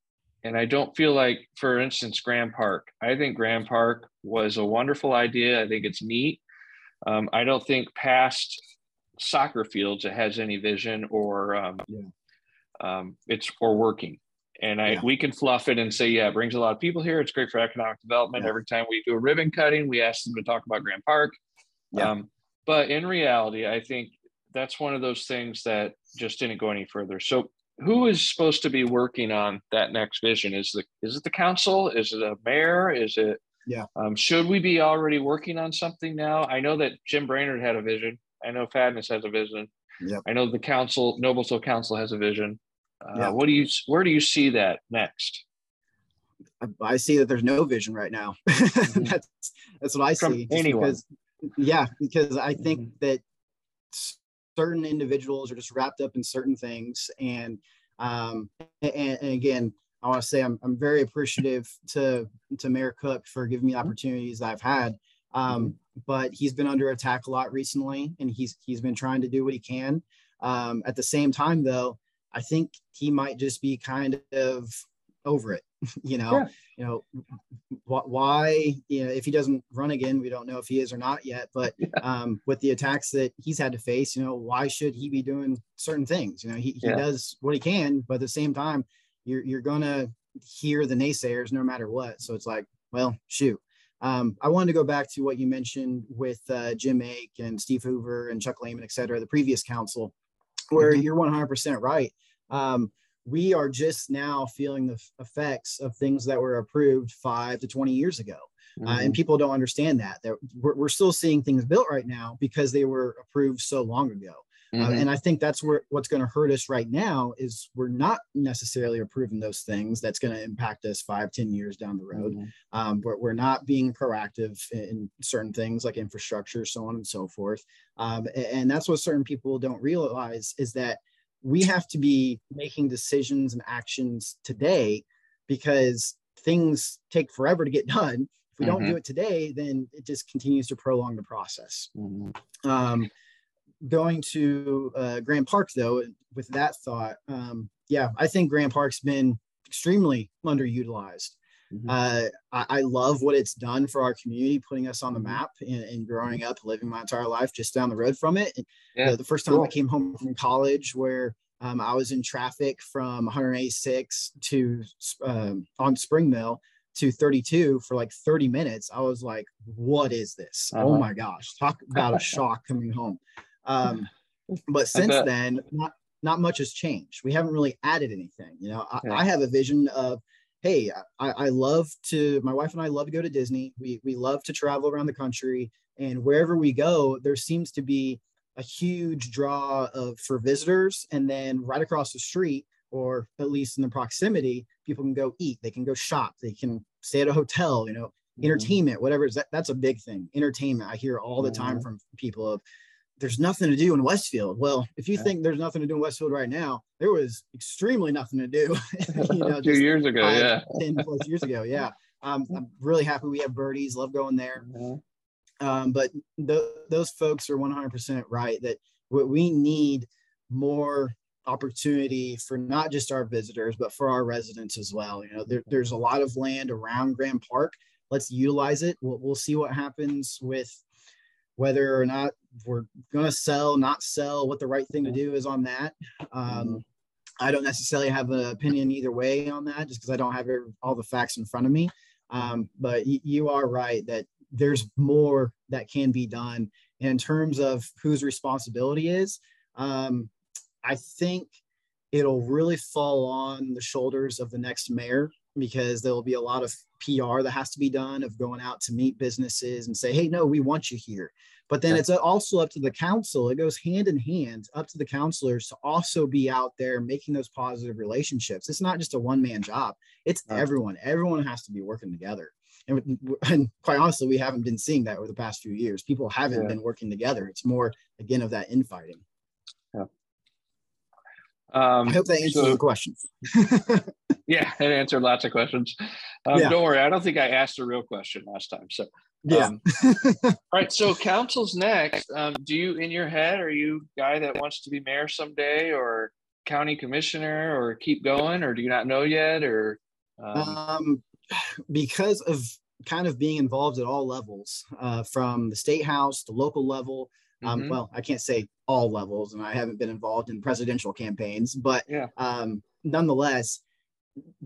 And I don't feel like, for instance, Grand Park. I think Grand Park was a wonderful idea. I think it's neat. Um, I don't think past soccer fields it has any vision or um, yeah. um, it's or working. And I yeah. we can fluff it and say, yeah, it brings a lot of people here. It's great for economic development. Yeah. Every time we do a ribbon cutting, we ask them to talk about Grand Park. Yeah. Um, but in reality, I think that's one of those things that just didn't go any further. So who is supposed to be working on that next vision? Is the is it the council? Is it a mayor? Is it yeah? Um, should we be already working on something now? I know that Jim Brainard had a vision. I know Fadness has a vision. Yep. I know the council, Noblesville Council has a vision. Uh, yep. What do you? Where do you see that next? I see that there's no vision right now. Mm-hmm. that's that's what I From see. Anyone. Because, yeah, because I think mm-hmm. that certain individuals are just wrapped up in certain things and um and, and again i want to say I'm, I'm very appreciative to to mayor cook for giving me mm-hmm. opportunities i've had um mm-hmm. but he's been under attack a lot recently and he's he's been trying to do what he can um at the same time though i think he might just be kind of over it you know yeah. you know why you know if he doesn't run again we don't know if he is or not yet but yeah. um with the attacks that he's had to face you know why should he be doing certain things you know he, he yeah. does what he can but at the same time you're you're gonna hear the naysayers no matter what so it's like well shoot um, I wanted to go back to what you mentioned with uh, Jim Ake and Steve Hoover and Chuck Lehman, et cetera, the previous council, where mm-hmm. you're 100% right. Um, we are just now feeling the effects of things that were approved five to 20 years ago. Mm-hmm. Uh, and mm-hmm. people don't understand that. that we're, we're, still seeing things built right now because they were approved so long ago. Uh, mm-hmm. Uh, and I think that's where what's going to hurt us right now is we're not necessarily approving those things that's going to impact us five, ten years down the road. Mm-hmm. Um, we're, we're not being proactive in certain things like infrastructure, so on and so forth. Um, and, and that's what certain people don't realize is that we have to be making decisions and actions today because things take forever to get done. If we mm-hmm. don't do it today, then it just continues to prolong the process. Mm-hmm. Um, going to uh, Grand Park, though, with that thought, um, yeah, I think Grand Park's been extremely underutilized. Mm-hmm. Uh, I, I, love what it's done for our community, putting us on the mm-hmm. map and, and, growing up, living my entire life just down the road from it. Yeah, the, the first time cool. I came home from college, where um, I was in traffic from 186 to um, on Spring Mill to 32 for like 30 minutes. I was like, what is this? Oh uh-huh. Oh my gosh. Talk about a shock coming home. Um, but since then, not, not much has changed. We haven't really added anything. You know, I, yeah. I have a vision of, hey, I, I love to, my wife and I love to go to Disney. We, we love to travel around the country. And wherever we go, there seems to be a huge draw of for visitors. And then right across the street, or at least in the proximity, people can go eat, they can go shop, they can stay at a hotel, you know, mm-hmm. entertainment, whatever is that, that's a big thing. Entertainment. I hear all the time mm-hmm. from people of there's nothing to do in Westfield. Well, if you yeah. think there's nothing to do in Westfield right now, there was extremely nothing to do. you know, two years ago, five, yeah, ten plus years ago, yeah. Um, I'm really happy we have birdies. Love going there. Mm-hmm. Um, but th- those folks are 100% right that what we need more opportunity for not just our visitors but for our residents as well you know there, there's a lot of land around grand park let's utilize it we'll, we'll see what happens with whether or not we're going to sell not sell what the right thing to do is on that. Um, i don't necessarily have an opinion either way on that just because i don't have all the facts in front of me. Um, but you are right that there's more that can be done. And in terms of whose responsibility is um, I think it'll really fall on the shoulders of the next mayor because there will be a lot of PR that has to be done of going out to meet businesses and say, hey, no, we want you here. But then it's also up to the council. It goes hand in hand up to the councilors to also be out there making those positive relationships. It's not just a one man job, it's everyone. Everyone has to be working together. And, and, quite honestly, we haven't been seeing that over the past few years. People haven't yeah. been working together. It's more, again, of that infighting. Um, I hope that answers so, the question. yeah, it answered lots of questions. Um, yeah. Don't worry, I don't think I asked a real question last time. So yeah. Um, all right. So council's next. Um, do you, in your head, are you guy that wants to be mayor someday, or county commissioner, or keep going, or do you not know yet, or? Um, um because of kind of being involved at all levels, uh, from the state house, the local level, um, mm-hmm. Well, I can't say all levels, and I haven't been involved in presidential campaigns, but yeah. um, nonetheless,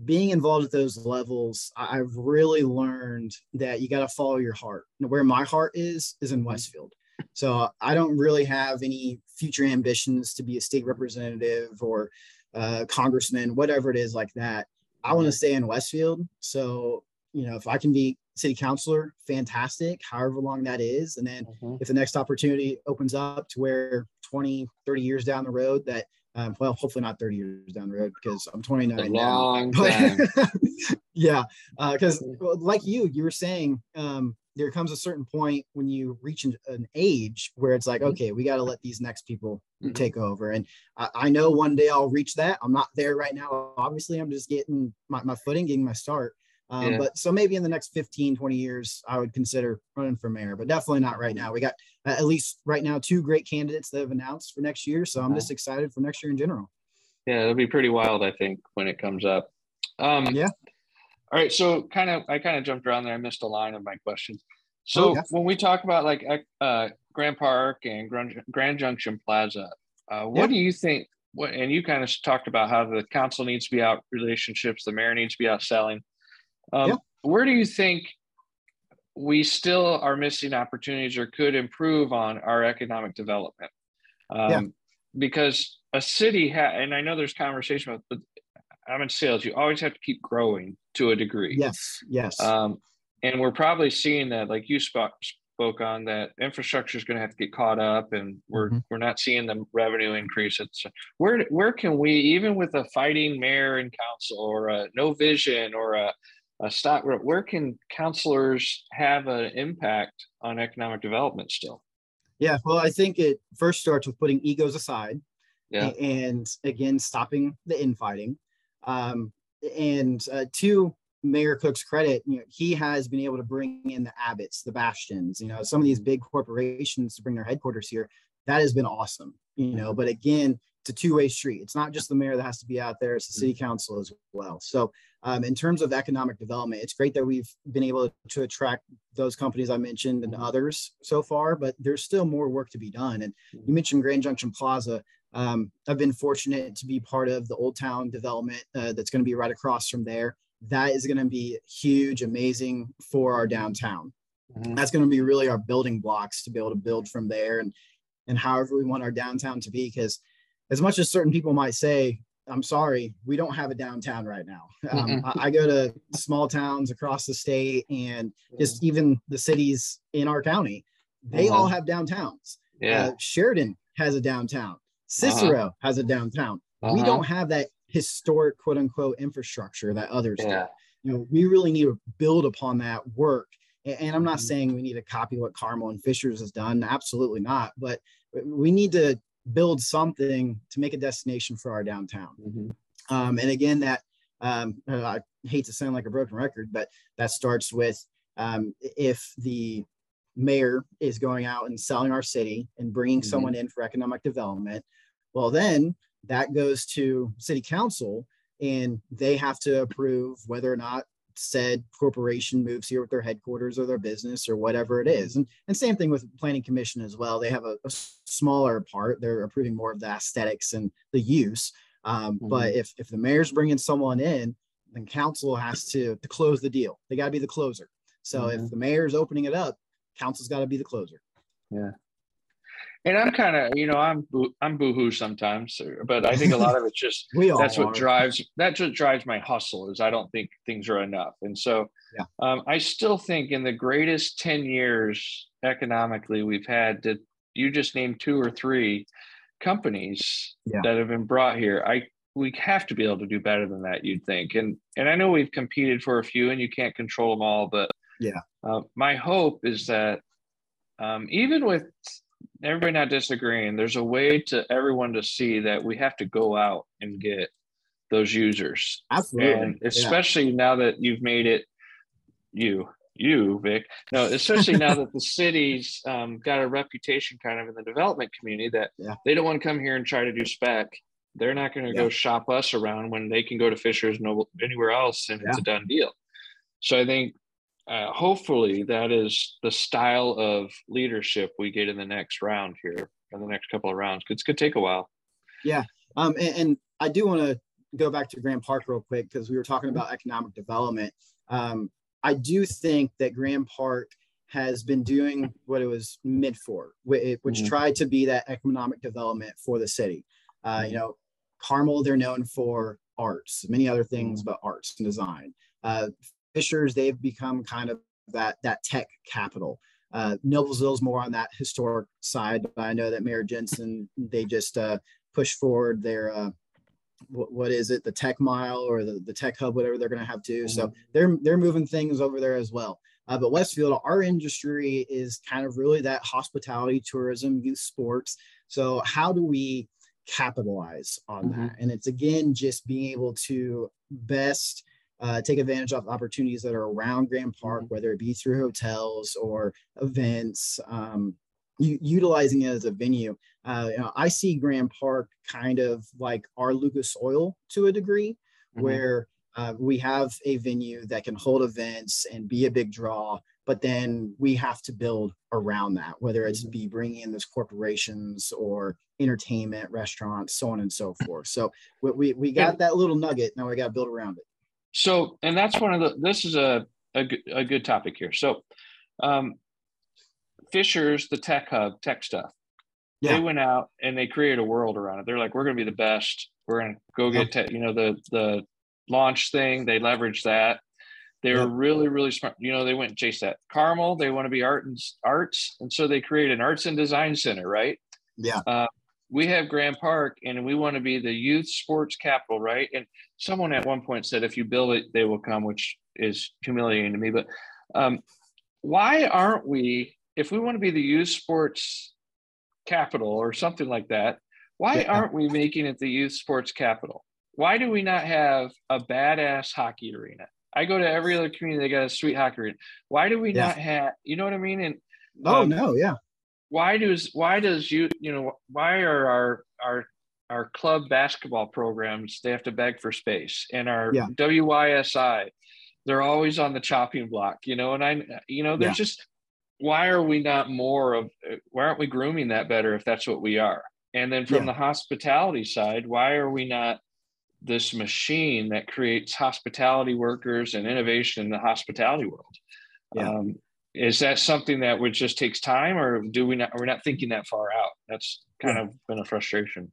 being involved at those levels, I've really learned that you got to follow your heart. Where my heart is, is in mm-hmm. Westfield. So I don't really have any future ambitions to be a state representative or uh, congressman, whatever it is like that. I want to mm-hmm. stay in Westfield. So, you know, if I can be city councilor, fantastic, however long that is. And then mm-hmm. if the next opportunity opens up to where 20, 30 years down the road that, um, well, hopefully not 30 years down the road because I'm 29 now. But, yeah, because uh, like you, you were saying, um, there comes a certain point when you reach an, an age where it's like, mm-hmm. okay, we got to let these next people mm-hmm. take over. And I, I, know one day I'll reach that. I'm not there right now. Obviously, I'm just getting my, my footing, getting my start. Um, yeah. But so maybe in the next 15, 20 years, I would consider running for mayor, but definitely not right now. We got uh, at least right now two great candidates that have announced for next year. So I'm just excited for next year in general. Yeah, it'll be pretty wild, I think, when it comes up. Um, yeah. All right. So kind of, I kind of jumped around there. I missed a line of my questions. So oh, when we talk about like uh, Grand Park and Grand, Grand Junction Plaza, uh, what yeah. do you think? What and you kind of talked about how the council needs to be out relationships, the mayor needs to be out selling. Um, yeah. Where do you think we still are missing opportunities or could improve on our economic development? Um, yeah. Because a city, ha- and I know there's conversation about, but I'm in sales. You always have to keep growing to a degree. Yes, yes. Um, and we're probably seeing that, like you spoke spoke on, that infrastructure is going to have to get caught up, and we're mm-hmm. we're not seeing the revenue increase. It's where where can we, even with a fighting mayor and council, or a no vision, or a uh, stock where can councilors have an impact on economic development still yeah well i think it first starts with putting egos aside yeah. and again stopping the infighting um, and uh, to mayor cook's credit you know he has been able to bring in the abbotts the bastions you know some of these big corporations to bring their headquarters here that has been awesome you know but again it's a two-way street. It's not just the mayor that has to be out there; it's the city council as well. So, um, in terms of economic development, it's great that we've been able to attract those companies I mentioned and others so far, but there's still more work to be done. And you mentioned Grand Junction Plaza. Um, I've been fortunate to be part of the Old Town development uh, that's going to be right across from there. That is going to be huge, amazing for our downtown. Mm-hmm. That's going to be really our building blocks to be able to build from there and and however we want our downtown to be. Because as much as certain people might say, I'm sorry, we don't have a downtown right now. Um, I, I, go to small towns across the state and just even the cities in our county, they uh-huh. all have downtowns. Yeah. Uh, Sheridan has a downtown. Cicero uh-huh. has a downtown. Uh-huh. We don't have that historic quote unquote infrastructure that others yeah. do. You know, we really need to build upon that work. And, and I'm not mm-hmm. saying we need to copy what Carmel and Fishers has done. Absolutely not. But we need to build something to make a destination for our downtown. Mm-hmm. Um, and again, that um, I hate to sound like a broken record, but that starts with um, if the mayor is going out and selling our city and bringing mm-hmm. someone in for economic development, well, then that goes to city council and they have to approve whether or not said corporation moves here with their headquarters or their business or whatever it is. And, and same thing with planning commission as well. They have a, a smaller part. They're approving more of the aesthetics and the use. Um, mm-hmm. But if, if the mayor's bringing someone in, then council has to, to close the deal. They got to be the closer. So mm-hmm. if the mayor's opening it up, council's got to be the closer. Yeah. And I'm kind of, you know, I'm I'm boohoo sometimes, but I think a lot of it's just that's what drives that's what drives my hustle is I don't think things are enough, and so yeah. um, I still think in the greatest ten years economically we've had that you just named two or three companies yeah. that have been brought here. I we have to be able to do better than that. You'd think, and and I know we've competed for a few, and you can't control them all, but yeah, uh, my hope is that um, even with everybody not disagreeing. There's a way to everyone to see that we have to go out and get those users. Absolutely. And especially yeah. now that you've made it you, you, Vic. No, especially now that the city's um, got a reputation kind of in the development community that yeah. they don't want to come here and try to do spec. They're not going to yeah. go shop us around when they can go to Fishers no anywhere else and it's a done deal. So I think uh, hopefully that is the style of leadership we get in the next round here in the next couple of rounds it's going to take a while. Yeah um, and, and i do want to go back to grand park real quick because we were talking about economic development. Um, i do think that grand park has been doing what it was meant for which mm-hmm. tried to be that economic development for the city. Uh, you know carmel they're known for arts many other things mm-hmm. but arts and design. Uh, Fishers, they've become kind of that that tech capital. Uh, Noblesville's more on that historic side, but I know that Mayor Jensen they just uh, push forward their uh, what, what is it, the Tech Mile or the, the Tech Hub, whatever they're going to have to. Mm-hmm. So they're they're moving things over there as well. Uh, but Westfield, our industry is kind of really that hospitality, tourism, youth sports. So how do we capitalize on mm-hmm. that? And it's again just being able to best uh, take advantage of opportunities that are around Grand Park, mm-hmm. whether it be through hotels or events, um, utilizing it as a venue. Uh, you know, I see Grand Park kind of like our Lucas Oil to a degree, mm-hmm. where uh, we have a venue that can hold events and be a big draw, but then we have to build around that, whether it's mm-hmm. be bringing in those corporations or entertainment, restaurants, so on and so forth. So we, we, we got that little nugget. Now we got to build around it so and that's one of the this is a a, a good topic here. So um fishers the tech hub tech stuff. Yeah. they went out and they created a world around it. They're like we're going to be the best. We're going to go get te- you know the the launch thing. They leveraged that. They were really really smart. You know they went and chased that. Carmel they want to be art and arts. And so they created an arts and design center right? Yeah. Uh, we have Grand Park and we want to be the youth sports capital, right? And someone at one point said, if you build it, they will come, which is humiliating to me. But um, why aren't we, if we want to be the youth sports capital or something like that, why yeah. aren't we making it the youth sports capital? Why do we not have a badass hockey arena? I go to every other community, they got a sweet hockey arena. Why do we yeah. not have, you know what I mean? And oh, um, no, yeah why does why does you you know why are our our our club basketball programs they have to beg for space and our Yeah. wysi they're always on the chopping block you know and i you know there's Yeah. just why are we not more of why aren't we grooming that better if that's what we are and then from Yeah. the hospitality side why are we not this machine that creates hospitality workers and innovation in the hospitality world Yeah. um, is that something that would just takes time or do we not we're not thinking that far out that's kind Yeah. of been a frustration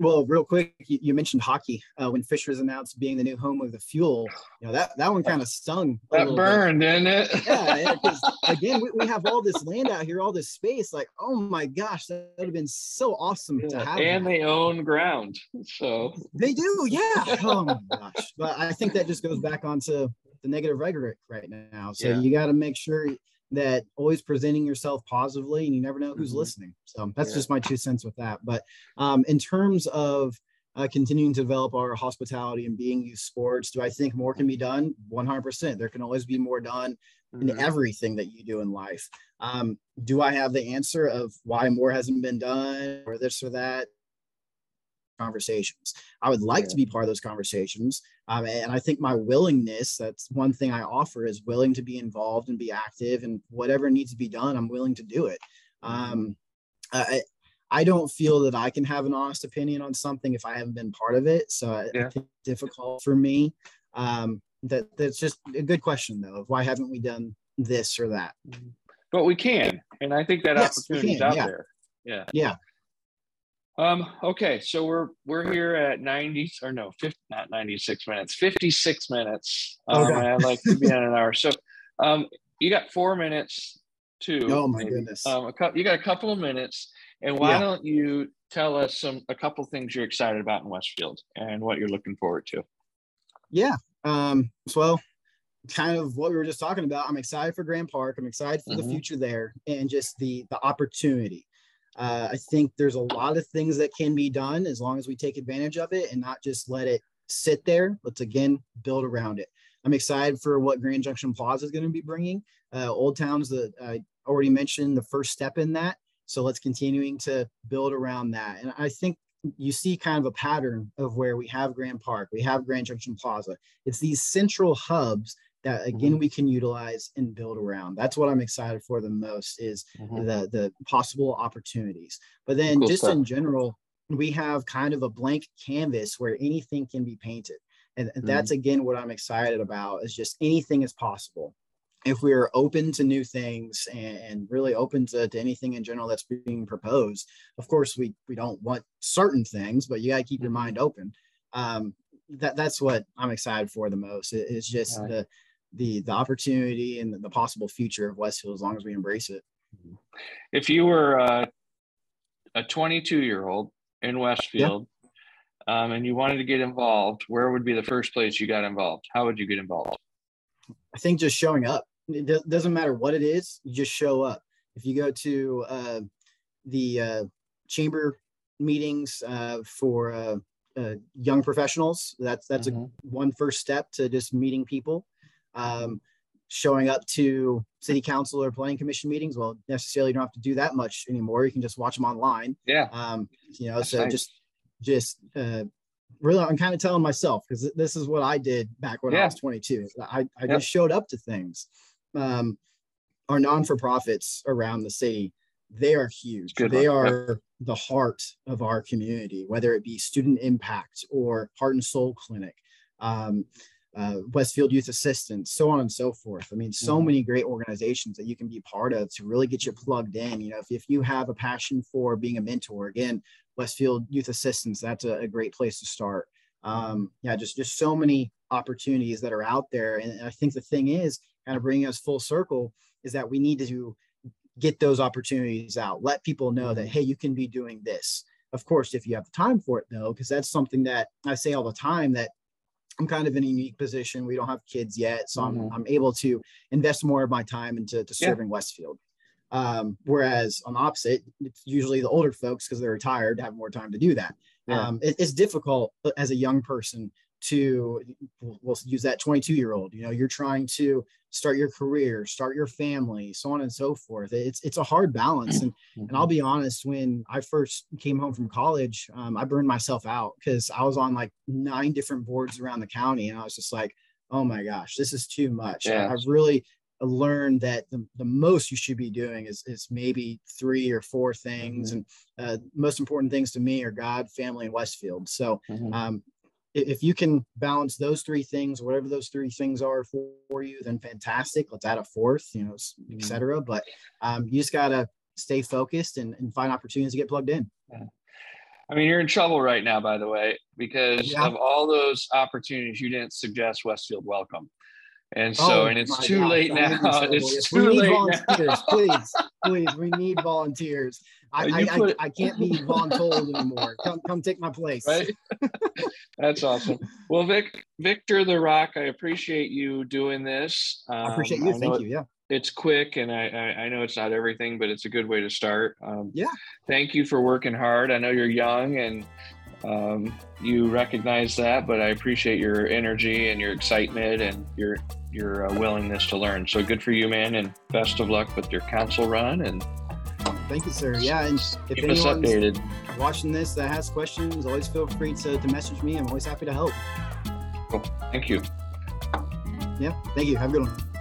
Well, real quick, you, you mentioned hockey. Uh, when Fishers announced being the new home of the Fuel, you know that that one kind of stung. that little bit. burned didn't it Yeah, yeah. again, we, we have all this land out here, all this space. Like, oh my gosh, that would have been so awesome to have. and that. they own ground so They do, yeah. Oh my gosh. But I think that just goes back onto the negative rhetoric right now. So Yeah. you got to make sure that always presenting yourself positively and you never know who's Mhm. listening. So that's Yeah. just my two cents with that. But um, in terms of uh, continuing to develop our hospitality and being youth sports, do I think more can be done? 100%. There can always be more done in Mhm. everything that you do in life. Um, do I have the answer of why more hasn't been done or this or that? Conversations. I would like Yeah. to be part of those conversations. Um, and I think my willingness, that's one thing I offer, is willing to be involved and be active and whatever needs to be done, I'm willing to do it. Um, I, I don't feel that I can have an honest opinion on something if I haven't been part of it. So Yeah. it's difficult for me. Um, that that's just a good question though. Of why haven't we done this or that? but we can and i think that Yes, opportunity is out yeah. there yeah Yeah. Um okay so we're we're here at 90 or no 50 not 96 minutes 56 minutes um, Okay. i'd like to be on an hour so um you got four minutes to Oh my goodness. um a couple you got a couple of minutes and why Yeah. don't you tell us some a couple things you're excited about in westfield and what you're looking forward to Yeah. Um, so, well, kind of what we were just talking about. I'm excited for Grand Park. I'm excited for Mhm. the future there and just the the opportunity. Uh, I think there's a lot of things that can be done as long as we take advantage of it and not just let it sit there. Let's again build around it. I'm excited for what Grand Junction Plaza is going to be bringing. Uh, Old Town's the I already mentioned the first step in that. So let's continuing to build around that. And I think you see kind of a pattern of where we have Grand Park, we have Grand Junction Plaza. It's these central hubs that again mm-hmm. we can utilize and build around. That's what I'm excited for the most is mm-hmm. the the possible opportunities. But then Cool just stuff. in general, we have kind of a blank canvas where anything can be painted. And and that's mm-hmm. again what I'm excited about is just anything is possible. If we're open to new things and, and really open to, to anything in general that's being proposed, of course we we don't want certain things, but you got to keep your mind open. Um, that that's what I'm excited for the most. It's just Right. the the the opportunity and the, the possible future of Westfield as long as we embrace it. if you were uh, a 22 year old in Westfield um, and you wanted to get involved, where would be the first place you got involved? How would you get involved? I think just showing up. It do- doesn't matter what it is, you just show up. If you go to uh, the uh, chamber meetings uh, for uh, uh, young professionals, that's that's Mhm. a one first step to just meeting people. Um, showing up to city council or planning commission meetings, well, necessarily you don't have to do that much anymore. You can just watch them online. Yeah. Um, you know, That's so nice. just just uh, really, I'm kind of telling myself because this is what I did back when I was 22. I, I Yep. just showed up to things. Um, our non for profits around the city, they are huge. They one. Yep. are the heart of our community, whether it be student impact or heart and soul clinic. Um, uh, Westfield Youth Assistance, so on and so forth. I mean, so Mhm. many great organizations that you can be part of to really get you plugged in. You know, if, if you have a passion for being a mentor, again, Westfield Youth Assistance, that's a, a great place to start. Um, yeah, just just so many opportunities that are out there. And I think the thing is, kind of bringing us full circle, is that we need to get those opportunities out. Let people know that hey, you can be doing this. Of course, if you have the time for it, though, because that's something that I say all the time that I'm kind of in a unique position. We don't have kids yet, so Mhm. I'm, I'm able to invest more of my time into to Yeah. serving Westfield. Um, whereas on the opposite, it's usually the older folks because they're retired have more time to do that. Yeah. Um, it- it's difficult as a young person to we'll use that 22 year old you know you're trying to start your career start your family so on and so forth. It's it's a hard balance and and i'll be honest when i first came home from college um, i burned myself out because i was on like nine different boards around the county and i was just like oh my gosh this is too much. Yeah. i've really learned that the, the most you should be doing is, is maybe three or four things and uh, most important things to me are god family and westfield. So Mhm. um, if you can balance those three things, whatever those three things are for, for you, then fantastic. Let's add a fourth, you know, s- et Mhm. cetera. But um, you just gotta stay focused and, and find opportunities to get plugged in. I mean, you're in trouble right now, by the way, because Yeah. of all those opportunities, you didn't suggest Westfield welcome. And so, Oh and it's too late I now. trouble. It's too we need late volunteers, please, please. We need volunteers. I, I, I, put- I can't be voluntold anymore. Come, come take my place. right? That's awesome. Well, Vic, Victor the Rock, I appreciate you doing this. I appreciate Um, you. Thank it- you. Yeah. It's quick, and I, I I know it's not everything, but it's a good way to start. Um, Yeah. Thank you for working hard. I know you're young and um, you recognize that, but I appreciate your energy and your excitement and your your uh, willingness to learn. So good for you, man, and best of luck with your council run. And Thank you, sir. Yeah. And if keep anyone's updated. watching this that has questions, always feel free to, to message me. I'm always happy to help. Cool. Thank you. Yeah. Thank you. Have a good one.